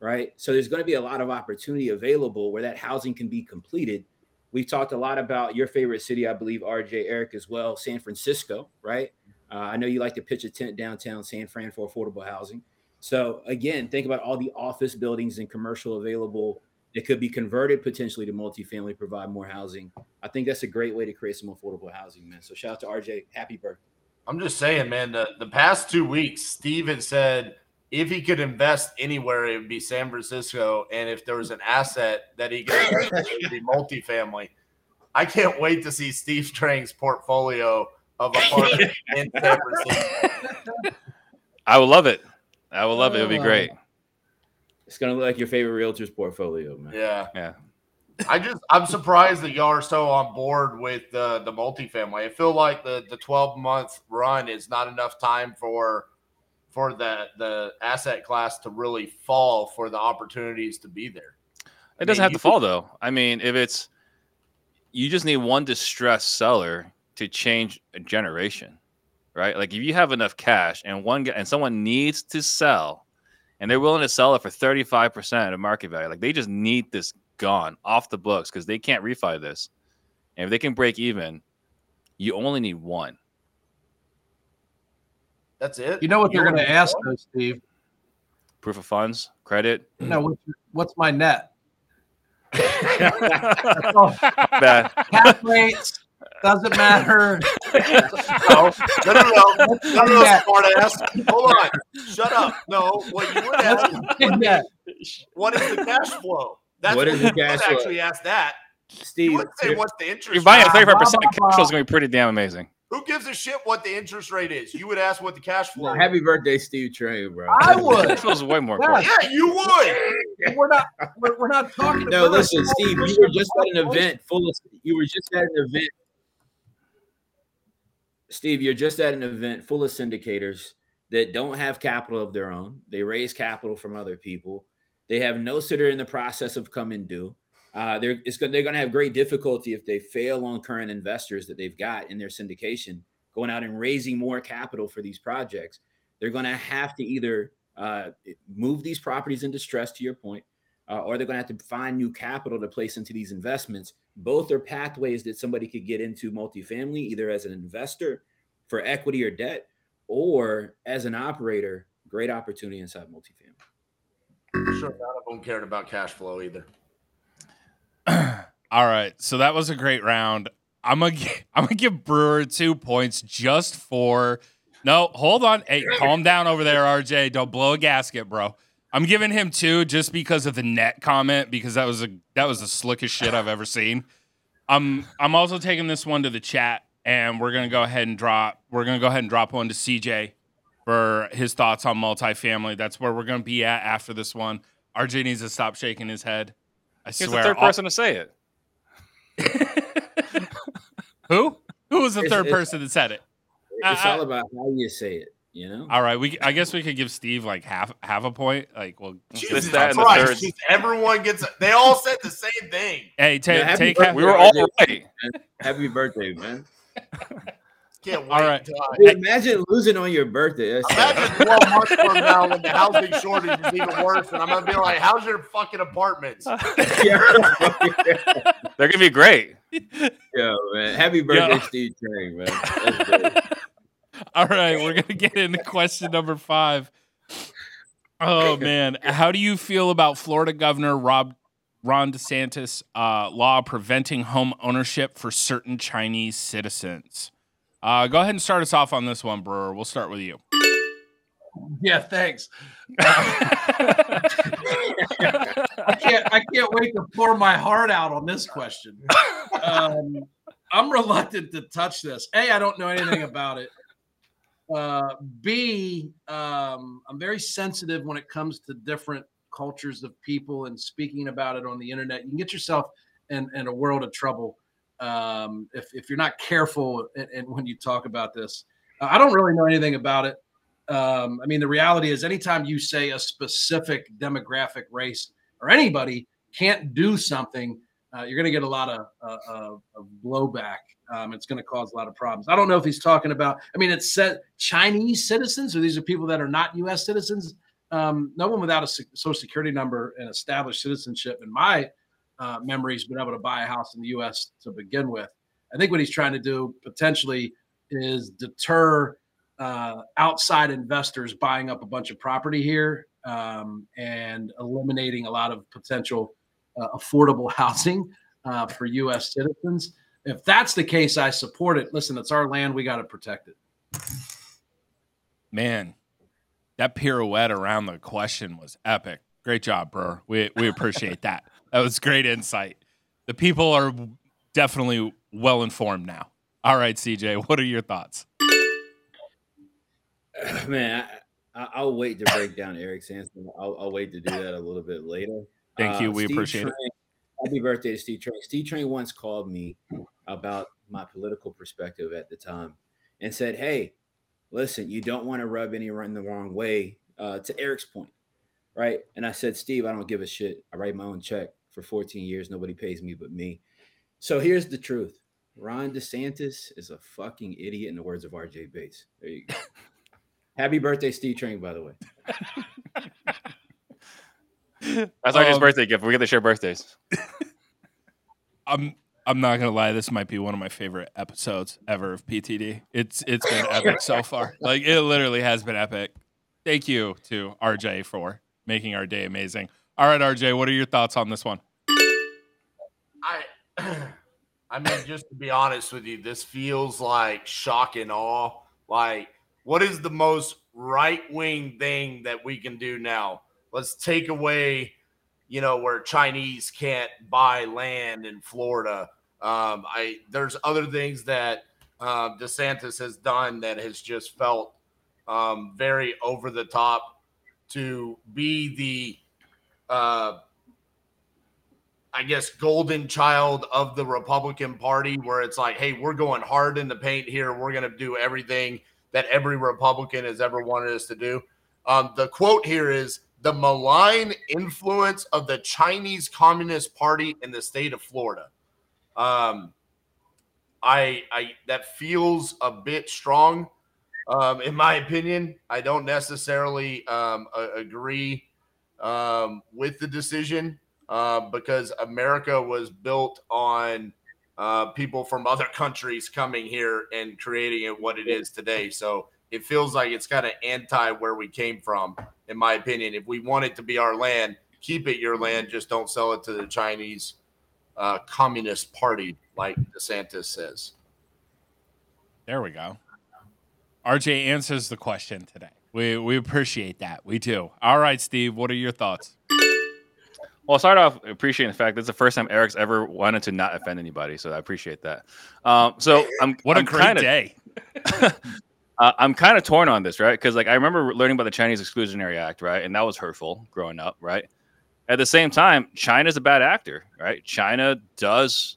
right? So there's going to be a lot of opportunity available where that housing can be completed. We've talked a lot about your favorite city, I believe, RJ Eric as well, San Francisco, right? Uh, I know you like to pitch a tent downtown San Fran for affordable housing. So again, think about all the office buildings and commercial available. It could be converted potentially to multifamily, provide more housing. I think that's a great way to create some affordable housing, man. So shout out to RJ. Happy birthday. I'm just saying, man, the, the past two weeks, Steve had said if he could invest anywhere, it would be San Francisco. And if there was an asset that he could invest, in, it would be multifamily. I can't wait to see Steve Trang's portfolio of apartments in San Francisco. I would love it. I would love it. It would be oh. great. It's gonna look like your favorite realtor's portfolio, man. Yeah. Yeah. I just I'm surprised that y'all are so on board with the the multifamily. I feel like the the 12 month run is not enough time for for the the asset class to really fall for the opportunities to be there. It doesn't have to fall though. I mean, if it's you just need one distressed seller to change a generation, right? Like if you have enough cash and one and someone needs to sell and they're willing to sell it for 35% of market value, like they just need this gone off the books because they can't refi this. And if they can break even, you only need one. That's it. You know what they're You're going to ask, do though, Steve? Proof of funds, credit. No, what's, what's my net? Bad. Cap rates doesn't matter. No, no, no, no, no, no, Yeah. smart ass. Hold on. Shut up. No, what you would ask, net. what is the cash flow? That's What is the you cash flow? actually ask that. You Steve, would say what's the interest You're buying at rate? 35%, cash flow is going to be pretty damn amazing. Who gives a shit what the interest rate is? You would ask what the cash flow. is. happy birthday, Steve Trang, bro. I would. Cash flow is way more Yeah. Yeah, you would. We're not. We're, we're not talking. No, about listen, Steve, you were just at an event full of you were just at an event. Steve, you're just at an event full of syndicators that don't have capital of their own. They raise capital from other people. They have no sitter in the process of coming due. Uh, they're going they're going to have great difficulty if they fail on current investors that they've got in their syndication, going out and raising more capital for these projects. They're going to have to either uh, move these properties in distress, to your point, uh, or they're going to have to find new capital to place into these investments. Both are pathways that somebody could get into multifamily, either as an investor for equity or debt, or as an operator. Great opportunity inside multifamily. Sure, none of them cared about cash flow either. All right, so that was a great round. I'm gonna gi- I'm gonna give Brewer two points just for. No, hold on. Hey, calm down over there, RJ. Don't blow a gasket, bro. I'm giving him two just because of the net comment because that was a that was the slickest shit I've ever seen. I'm I'm also taking this one to the chat and we're gonna go ahead and drop we're gonna go ahead and drop one to CJ for his thoughts on multifamily. That's where we're gonna be at after this one. RJ needs to stop shaking his head. I He's the swear. third all- person to say it. Who? Who was the It's- third it's- person that said it? It's Uh, all about how you say it. You know. All right, we I guess we could give Steve like half half a point. Like, well, Jesus that in the Christ, third- just everyone gets. They all said the same thing. hey, ta- Yeah, take birthday. half. We were all RJ. right. Happy birthday, man. Can't wait. All right. Dude, imagine losing on your birthday. That's Imagine 12 months from now when the housing shortage is even worse, and I'm gonna be like, "How's your fucking apartments?" yeah, They're gonna be great. Yo, man. Happy birthday, Yo. Steve Trang, man. All right, we're gonna get into question number five. Oh man, how do you feel about Florida Governor Rob Ron DeSantis uh, law preventing home ownership for certain Chinese citizens? Uh, go ahead and start us off on this one, Brewer. We'll start with you. Yeah, thanks. I can't. I can't wait to pour my heart out on this question. Um, I'm reluctant to touch this. A, I don't know anything about it. Uh, B, um, I'm very sensitive when it comes to different cultures of people and speaking about it on the internet. You can get yourself in, in a world of trouble um, if, if you're not careful and, when you talk about this. Uh, I don't really know anything about it. Um, I mean, the reality is, anytime you say a specific demographic, race, or anybody can't do something, uh, you're going to get a lot of, uh, of, blowback. Um, it's going to cause a lot of problems. I don't know if he's talking about. I mean, it said Chinese citizens, or these are people that are not U.S. citizens. Um, no one without a social security number and established citizenship, in my uh, been able to buy a house in the U.S. to begin with. I think what he's trying to do potentially is deter uh, outside investors buying up a bunch of property here um, and eliminating a lot of potential uh, affordable housing uh, for U.S. citizens. If that's the case, I support it. Listen, it's our land; we got to protect it. Man, that pirouette around the question was epic. Great job, bro. We we appreciate that. That was great insight. The people are definitely well informed now. All right, CJ, what are your thoughts? Man, I, will wait to break down Eric's answer. I'll, I'll, wait to do that a little bit later. Thank you. Uh, we Steve appreciate Trang, it. Happy birthday to Steve Trang. Steve Trang once called me about my political perspective at the time and said, Hey, listen, you don't want to rub anyone the wrong way. Uh, to Eric's point, right? And I said, Steve, I don't give a shit. I write my own check for 14 years. Nobody pays me but me. So here's the truth Ron DeSantis is a fucking idiot, in the words of RJ Bates. There you go. Happy birthday, Steve Trang, by the way. That's RJ's um, birthday gift. We get to share birthdays. I'm I'm not gonna lie, this might be one of my favorite episodes ever of PTD. It's it's been epic so far. Like it literally has been epic. Thank you to RJ for making our day amazing. All right, RJ, what are your thoughts on this one? I I mean, just to be honest with you, this feels like shock and awe. Like, what is the most right wing thing that we can do now? Let's take away, you know, where Chinese can't buy land in Florida. Um, I there's other things that uh, DeSantis has done that has just felt um, very over the top to be the uh, I guess, golden child of the Republican Party, where it's like, hey, we're going hard in the paint here. We're going to do everything that every Republican has ever wanted us to do. Um, the quote here is the malign influence of the Chinese Communist Party in the state of Florida. Um, I, I that feels a bit strong, um, in my opinion. I don't necessarily um, agree um, with the decision uh, because America was built on uh, people from other countries coming here and creating it what it is today. So it feels like it's kind of anti where we came from, in my opinion. If we want it to be our land, keep it your land. Just don't sell it to the Chinese uh, Communist Party, like DeSantis says. There we go. RJ answers the question today. We we appreciate that. We do. All right, Steve. What are your thoughts? Well, I'll start off appreciating the fact this is the first time Eric's ever wanted to not offend anybody, so I appreciate that. Um, so I'm what I'm a great kinda, day. uh, I'm kind of torn on this, right? Because like I remember learning about the Chinese Exclusionary Act, right, and that was hurtful growing up, right? At the same time, China's a bad actor, right? China does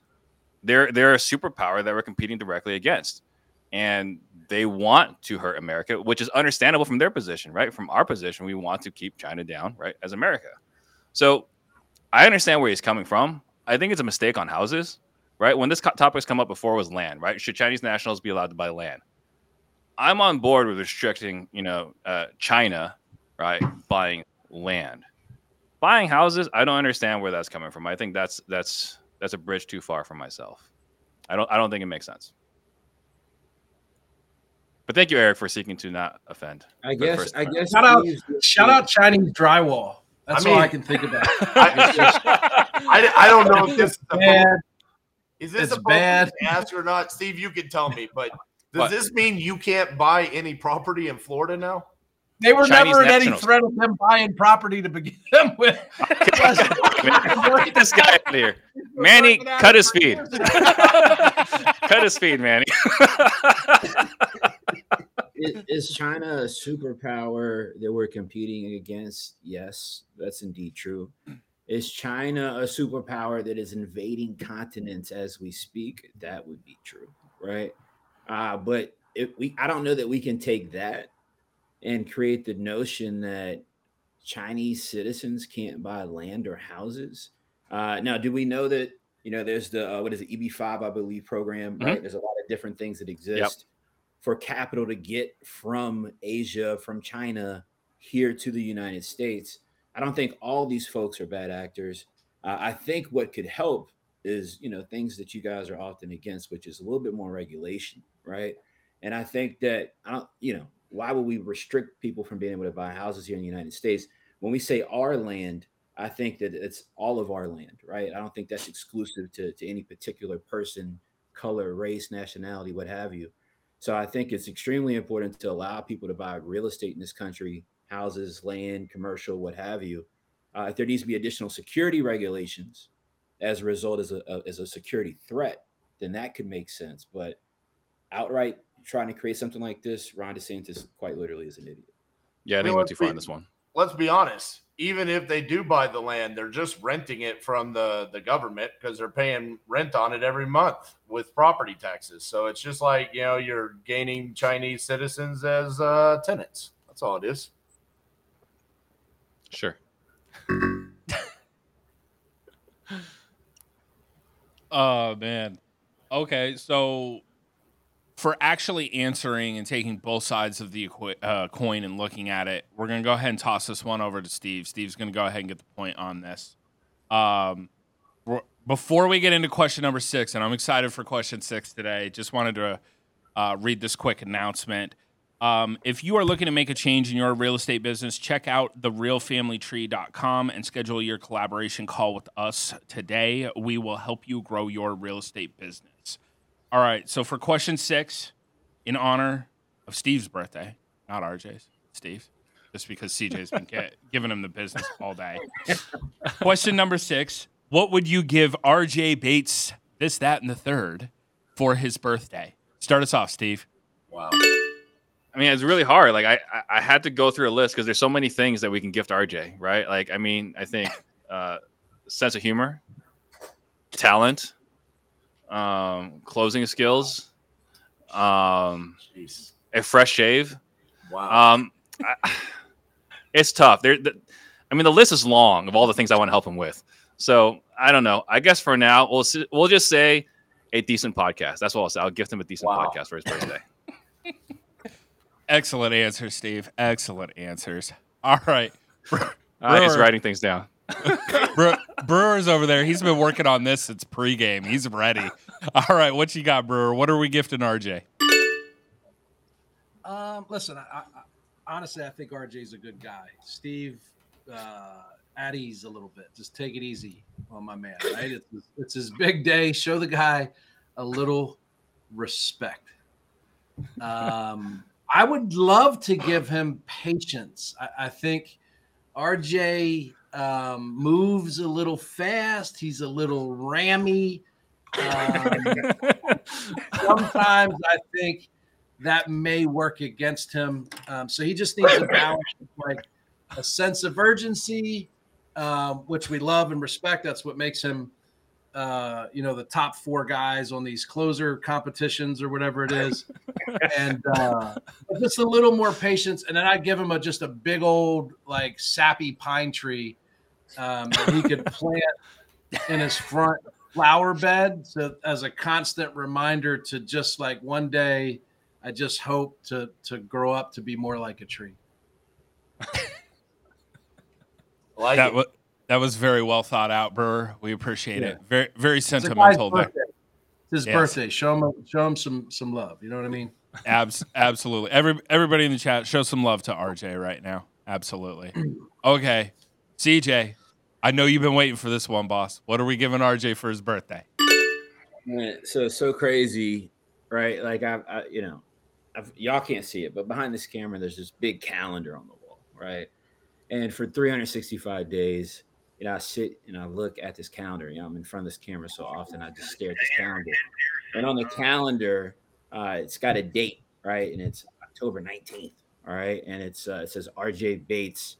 they're they're a superpower that we're competing directly against, and they want to hurt America, which is understandable from their position, right? From our position, we want to keep China down, right, as America. So I understand where he's coming from. I think it's a mistake on houses, right? When this co- topic's come up before was land, right? Should Chinese nationals be allowed to buy land? I'm on board with restricting, you know, uh, China, right, buying land. Buying houses, I don't understand where that's coming from. I think that's that's that's a bridge too far for myself. I don't I don't think it makes sense. But thank you, Eric, for seeking to not offend. I guess I guess shout out shout out Chinese drywall. That's I mean, all I can think about. I, I, I, don't know if this is bad. Is this it's a bad ask or not, Steve? You can tell me. But does what? this mean you can't buy any property in Florida now? They were Chinese never in any threat of them buying property to begin with. Get this guy out here. Manny, cut his feed. cut his feed, Manny is, is China a superpower that we're competing against? Yes, that's indeed true. Is China a superpower that is invading continents as we speak? That would be true, right? Uh, but if we, I don't know that we can take that and create the notion that Chinese citizens can't buy land or houses. Uh, now, do we know that you know there's the uh, what is it EB five I believe program, right? Mm-hmm. There's a lot of different things that exist. Yep for capital to get from Asia, from China here to the United States. I don't think all these folks are bad actors. Uh, I think what could help is, you know, things that you guys are often against, which is a little bit more regulation, right? And I think that I don't, you know, why would we restrict people from being able to buy houses here in the United States? When we say our land, I think that it's all of our land, right? I don't think that's exclusive to, to any particular person, color, race, nationality, what have you. So I think it's extremely important to allow people to buy real estate in this country, houses, land, commercial, what have you. Uh, if there needs to be additional security regulations as a result as a, a as a security threat, then that could make sense. But outright trying to create something like this, Ron DeSantis quite literally is an idiot. Yeah, I You think know we're what, too far Pete? in this one. Let's be honest. Even if they do buy the land, they're just renting it from the the government because they're paying rent on it every month with property taxes. So it's just like you know you're gaining Chinese citizens as uh, tenants. That's all it is. Sure. Oh man. Okay, so for actually answering and taking both sides of the equi- uh, coin and looking at it, we're gonna go ahead and toss this one over to Steve. Steve's gonna go ahead and get the point on this. Um, before we get into question number six, and I'm excited for question six today. Just wanted to uh, read this quick announcement. Um, if you are looking to make a change in your real estate business, check out therealfamilytree.com and schedule your collaboration call with us today. We will help you grow your real estate business. All right. So for question six, in honor of Steve's birthday, not RJ's, Steve's, just because CJ's been get, giving him the business all day. question number six What would you give RJ Bates this, that, and the third for his birthday? Start us off, Steve. Wow. I mean, it's really hard. Like I, I- I had to go through a list because there's so many things that we can gift RJ, right? Like, I mean, I think uh, sense of humor, talent, um, closing skills, um, Jeez. a fresh shave. Wow. Um, I, it's tough. There, the, I mean, the list is long of all the things I want to help him with. So I don't know. I guess for now, we'll we'll just say a decent podcast. That's what I'll say. I'll gift him a decent Wow. podcast for his birthday. Excellent answer, Steve. Excellent answers. All right. Uh, he's Brewer. writing things down. Bre- Brewer's over there. He's been working on this since pregame. He's ready. All right. What you got, Brewer? What are we gifting RJ? Um, listen, I, I- honestly, I think RJ's a good guy. Steve, uh, at ease a little bit. Just take it easy on my man. Right? It's, it's his big day. Show the guy a little respect. Um, I would love to give him patience. I, I think RJ um, moves a little fast. He's a little rammy. Um, sometimes I think that may work against him. Um, so he just needs a balance, like a sense of urgency, um, which we love and respect. That's what makes him, uh, you know, the top four guys on these closer competitions or whatever it is, and uh, just a little more patience. And then I'd give him a just a big old like sappy pine tree um, that he could plant in his front flower bed so as a constant reminder to just like one day i just hope to to grow up to be more like a tree like That it. was that was very well thought out, Brewer. We appreciate Yeah. it. Very very It's sentimental there. birthday. It's his Yes. birthday show him show him some some love you know what i mean Abs- absolutely. Every everybody in the chat, show some love to RJ right now. Absolutely. Okay, CJ. I know you've been waiting for this one, boss. What are we giving RJ for his birthday? So so crazy, right? Like I, I you know, I've, y'all can't see it, but behind this camera, there's this big calendar on the wall, right? And for 365 days, you know, I sit and I look at this calendar. You know, I'm in front of this camera so often, I just stare at this calendar. And on the calendar, uh, it's got a date, right? And it's October 19th, all right? And it's uh, it says RJ Bates,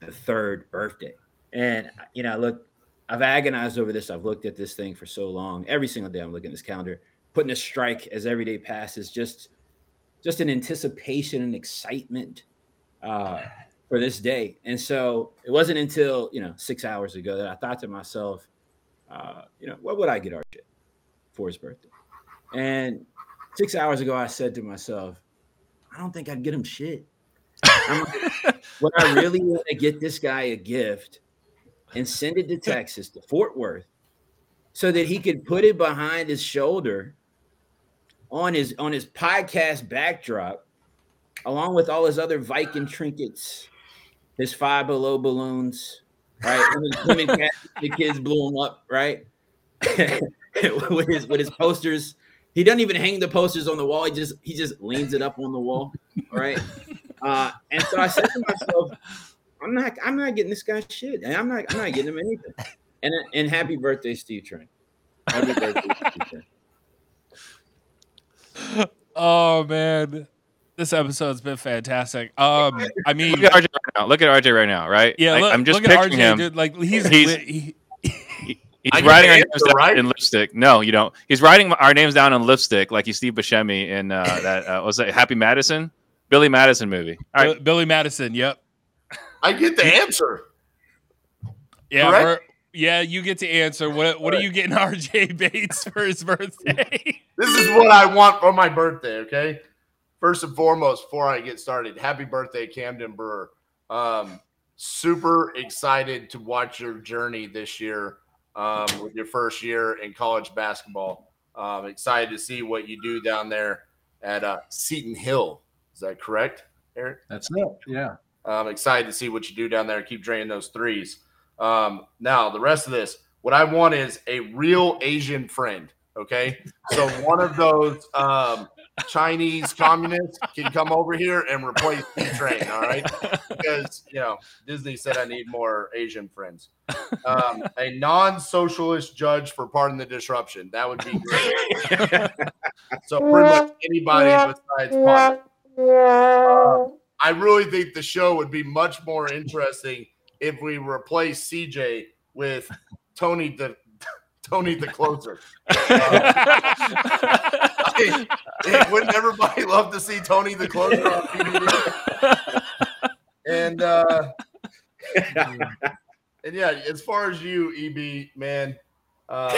the third birthday. And you know, look, I've agonized over this. I've looked at this thing for so long. Every single day I'm looking at this calendar, putting a strike as every day passes, just just an anticipation and excitement uh, for this day. And so it wasn't until you know six hours ago that I thought to myself, uh, you know, what would I get RJ for his birthday? And six hours ago, I said to myself, I don't think I'd get him shit. I'm like, would I really want to get this guy a gift and send it to Texas, to Fort Worth, so that he could put it behind his shoulder on his on his podcast backdrop, along with all his other Viking trinkets, his five below balloons, right? Him and, him the kids blew him up, right? with his with his posters. He doesn't even hang the posters on the wall. He just he just leans it up on the wall, right? Uh, and so I said to myself, I'm not I'm not getting this guy shit, and I'm not I'm not getting him anything. And and happy birthday, Steve Trang. Happy birthday, Steve Trang. Oh man, this episode's been fantastic. Um, I mean, Look at RJ right now. Look at RJ right now, right? yeah, Like, look, I'm just look at picturing RJ, him. dude. Like he's, He's- he- He's writing our names down right? in lipstick. No, you don't. He's writing our names down in lipstick, like he's Steve Buscemi in uh, that uh, was it Happy Madison, Billy Madison movie. All right, Billy Madison. Yep. I get the answer. Yeah. We're- yeah, you get to answer. What What are you getting RJ Bates for his birthday? This is what I want for my birthday, okay? First and foremost, before I get started, happy birthday, Camden Brewer. Um, super excited to watch your journey this year um, with your first year in college basketball. Um, excited to see what you do down there at uh, Seton Hill. Is that correct, Eric? That's it. Yeah. I'm excited to see what you do down there. Keep draining those threes. Um, now, the rest of this, what I want is a real Asian friend. Okay, so one of those um, Chinese communists can come over here and replace the train. All right, because you know Disney said I need more Asian friends. Um, a non-socialist judge for pardon the disruption. That would be great. so pretty much anybody besides Pardon. I really think the show would be much more interesting if we replace CJ with Tony the Tony the closer. I- wouldn't everybody love to see Tony the closer on TV? And uh, and yeah, as far as you, EB man, um,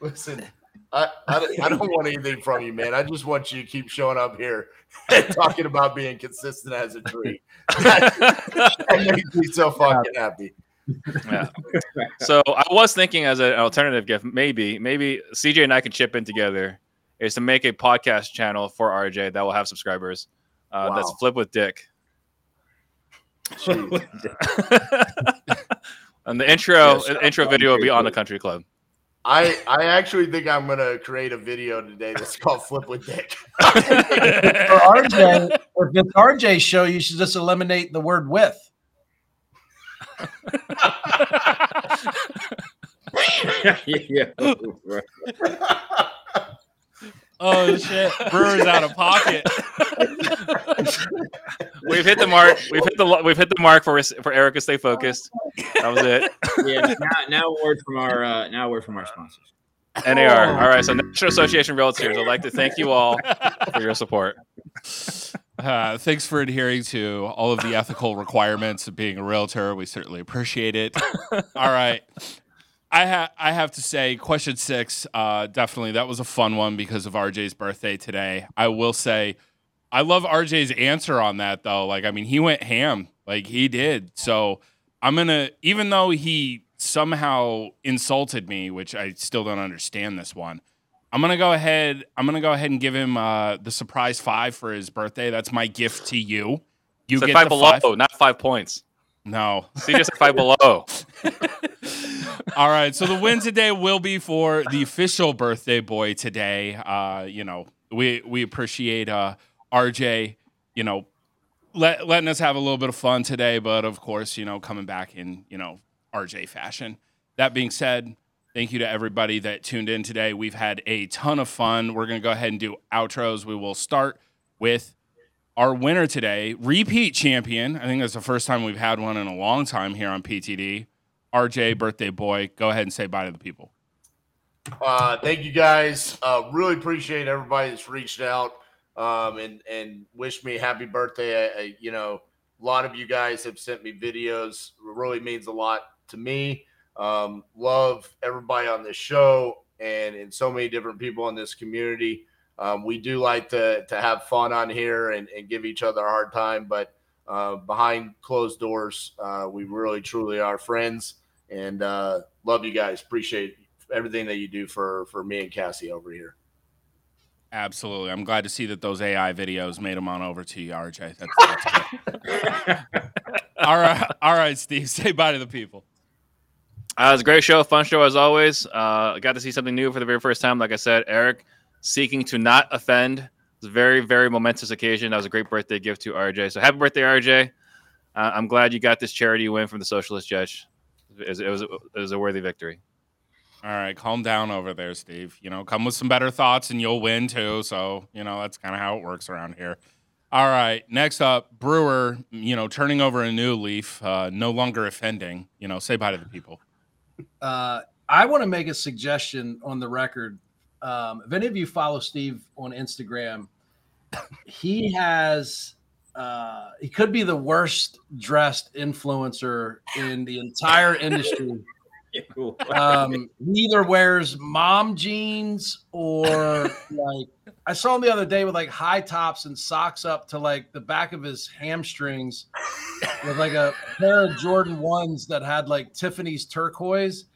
listen, I, I, don't- I don't want anything from you, man. I just want you to keep showing up here and talking about being consistent as a tree. that makes me so fucking happy. yeah. So I was thinking as an alternative gift, maybe, maybe CJ and I can chip in together, is to make a podcast channel for RJ that will have subscribers. Uh, That's Wow. Flip with Dick. Jeez. and the intro, Yes, the intro video will be on the country club. I I actually think I'm gonna create a video today that's called "Flip with Dick." For RJ, if it's RJ show, you should just eliminate the word with. yeah. Oh shit, Brewer's out of pocket. We've hit the mark. We've hit the we've hit the mark for for Eric to stay focused. That was it. yeah. Now, now a word from our uh, now a word from our sponsors. NAR. All right. So National Association of Realtors. I'd like to thank you all for your support. Uh, thanks for adhering to all of the ethical requirements of being a realtor. We certainly appreciate it. all right. I ha- I have to say, question six, uh, definitely that was a fun one because of RJ's birthday today. I will say, I love RJ's answer on that though. Like, I mean, he went ham, like he did. So I'm gonna, even though he somehow insulted me, which I still don't understand this one. I'm gonna go ahead. I'm gonna go ahead and give him uh, the surprise five for his birthday. That's my gift to you. You Said get five below, five. not five points. No. See, just five below. All right. So the win today will be for the official birthday boy today. Uh, you know, we we appreciate uh RJ, you know, let, letting us have a little bit of fun today, but of course, you know, coming back in, you know, RJ fashion. That being said, thank you to everybody that tuned in today. We've had a ton of fun. We're going to go ahead and do outros. We will start with our winner today, repeat champion. I think that's the first time we've had one in a long time here on PTD. RJ, birthday boy, go ahead and say bye to the people. Uh, thank you guys. Uh, really appreciate everybody that's reached out um, and and wish me happy birthday. I, I, you know, a lot of you guys have sent me videos. It really means a lot to me. Um, love everybody on this show and and so many different people in this community. Um, we do like to to have fun on here and, and give each other a hard time, but uh, behind closed doors, uh, we really truly are friends and uh, love you guys. Appreciate everything that you do for for me and Cassie over here. Absolutely. I'm glad to see that those AI videos made them on over to you, RJ. That's, that's all right. All right, Steve. Say bye to the people. Uh, it was a great show, fun show as always. Uh, got to see something new for the very first time. Like I said, Eric seeking to not offend. It's a very, very momentous occasion. That was a great birthday gift to RJ. So happy birthday, RJ. Uh, I'm glad you got this charity win from the Socialist Judge. It was, it was, it was a worthy victory. All right, calm down over there, Steve. You know, come with some better thoughts and you'll win too. So, you know, that's kind of how it works around here. All right, next up, Brewer, you know, turning over a new leaf, uh, no longer offending. You know, say bye to the people. Uh, I want to make a suggestion on the record. Um, if any of you follow Steve on Instagram, he has uh, he could be the worst dressed influencer in the entire industry. Um, he either wears mom jeans or like I saw him the other day with like high tops and socks up to like the back of his hamstrings with like a pair of Jordan ones that had like Tiffany's turquoise.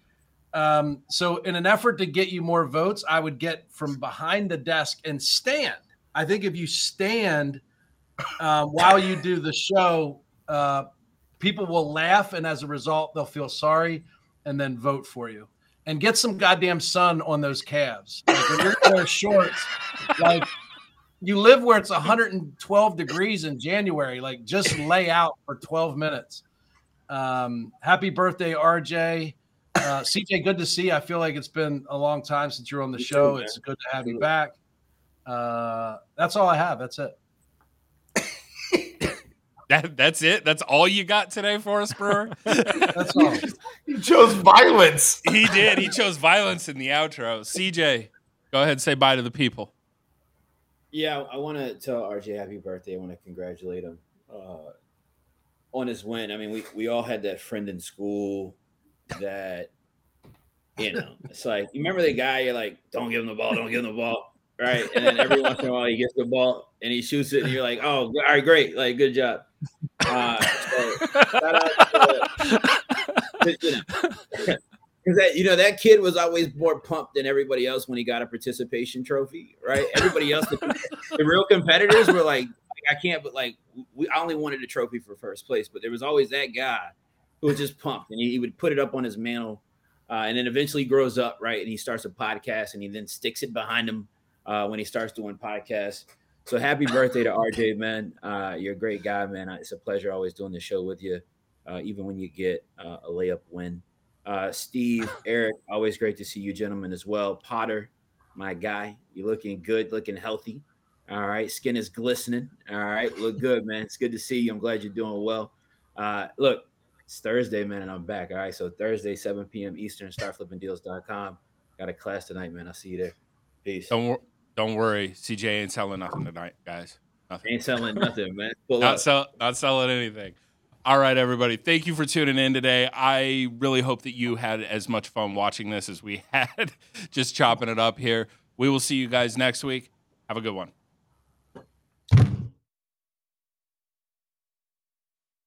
Um, so in an effort to get you more votes, I would get from behind the desk and stand. I think if you stand uh, while you do the show, uh, people will laugh, and as a result, they'll feel sorry and then vote for you. And get some goddamn sun on those calves. Like you're wearing shorts, like you live where it's 112 degrees in January. Like just lay out for 12 minutes. Um, happy birthday, RJ. Uh, CJ, good to see. You. I feel like it's been a long time since you're on the show. It's good to have you back. Uh, that's all I have. That's it. That that's it. That's all you got today for us, Brewer. That's all. He chose violence. he did. He chose violence in the outro. CJ, go ahead and say bye to the people. Yeah, I want to tell RJ happy birthday. I want to congratulate him uh, on his win. I mean, we, we all had that friend in school that, you know, it's like, you remember the guy, you're like, don't give him the ball, don't give him the ball, right? And then every once in a while he gets the ball and he shoots it, and you're like, oh, all right, great, like, good job. Uh, so, to, you know, Because that you know that kid was always more pumped than everybody else when he got a participation trophy, right? Everybody else, the, the real competitors were like, I can't, but like we, I only wanted a trophy for first place, but there was always that guy who was just pumped, and he, he would put it up on his mantle, uh, and then eventually grows up, right? And he starts a podcast, and he then sticks it behind him uh, when he starts doing podcasts. So happy birthday to RJ, man! Uh, you're a great guy, man. It's a pleasure always doing the show with you, uh, even when you get uh, a layup win. Uh, Steve, Eric, always great to see you gentlemen as well. Potter, my guy, you're looking good, looking healthy. All right, skin is glistening. All right, look good, man. It's good to see you. I'm glad you're doing well. Uh, look, it's Thursday, man, and I'm back. All right, so Thursday, 7 p.m. Eastern, startflippingdeals.com. Got a class tonight, man. I'll see you there. Peace. Don't wor- don't worry, CJ ain't selling nothing tonight, guys. Nothing. Ain't selling nothing, man. Pull Not up. sell, not selling anything. All right, everybody. Thank you for tuning in today. I really hope that you had as much fun watching this as we had, just chopping it up here. We will see you guys next week. Have a good one.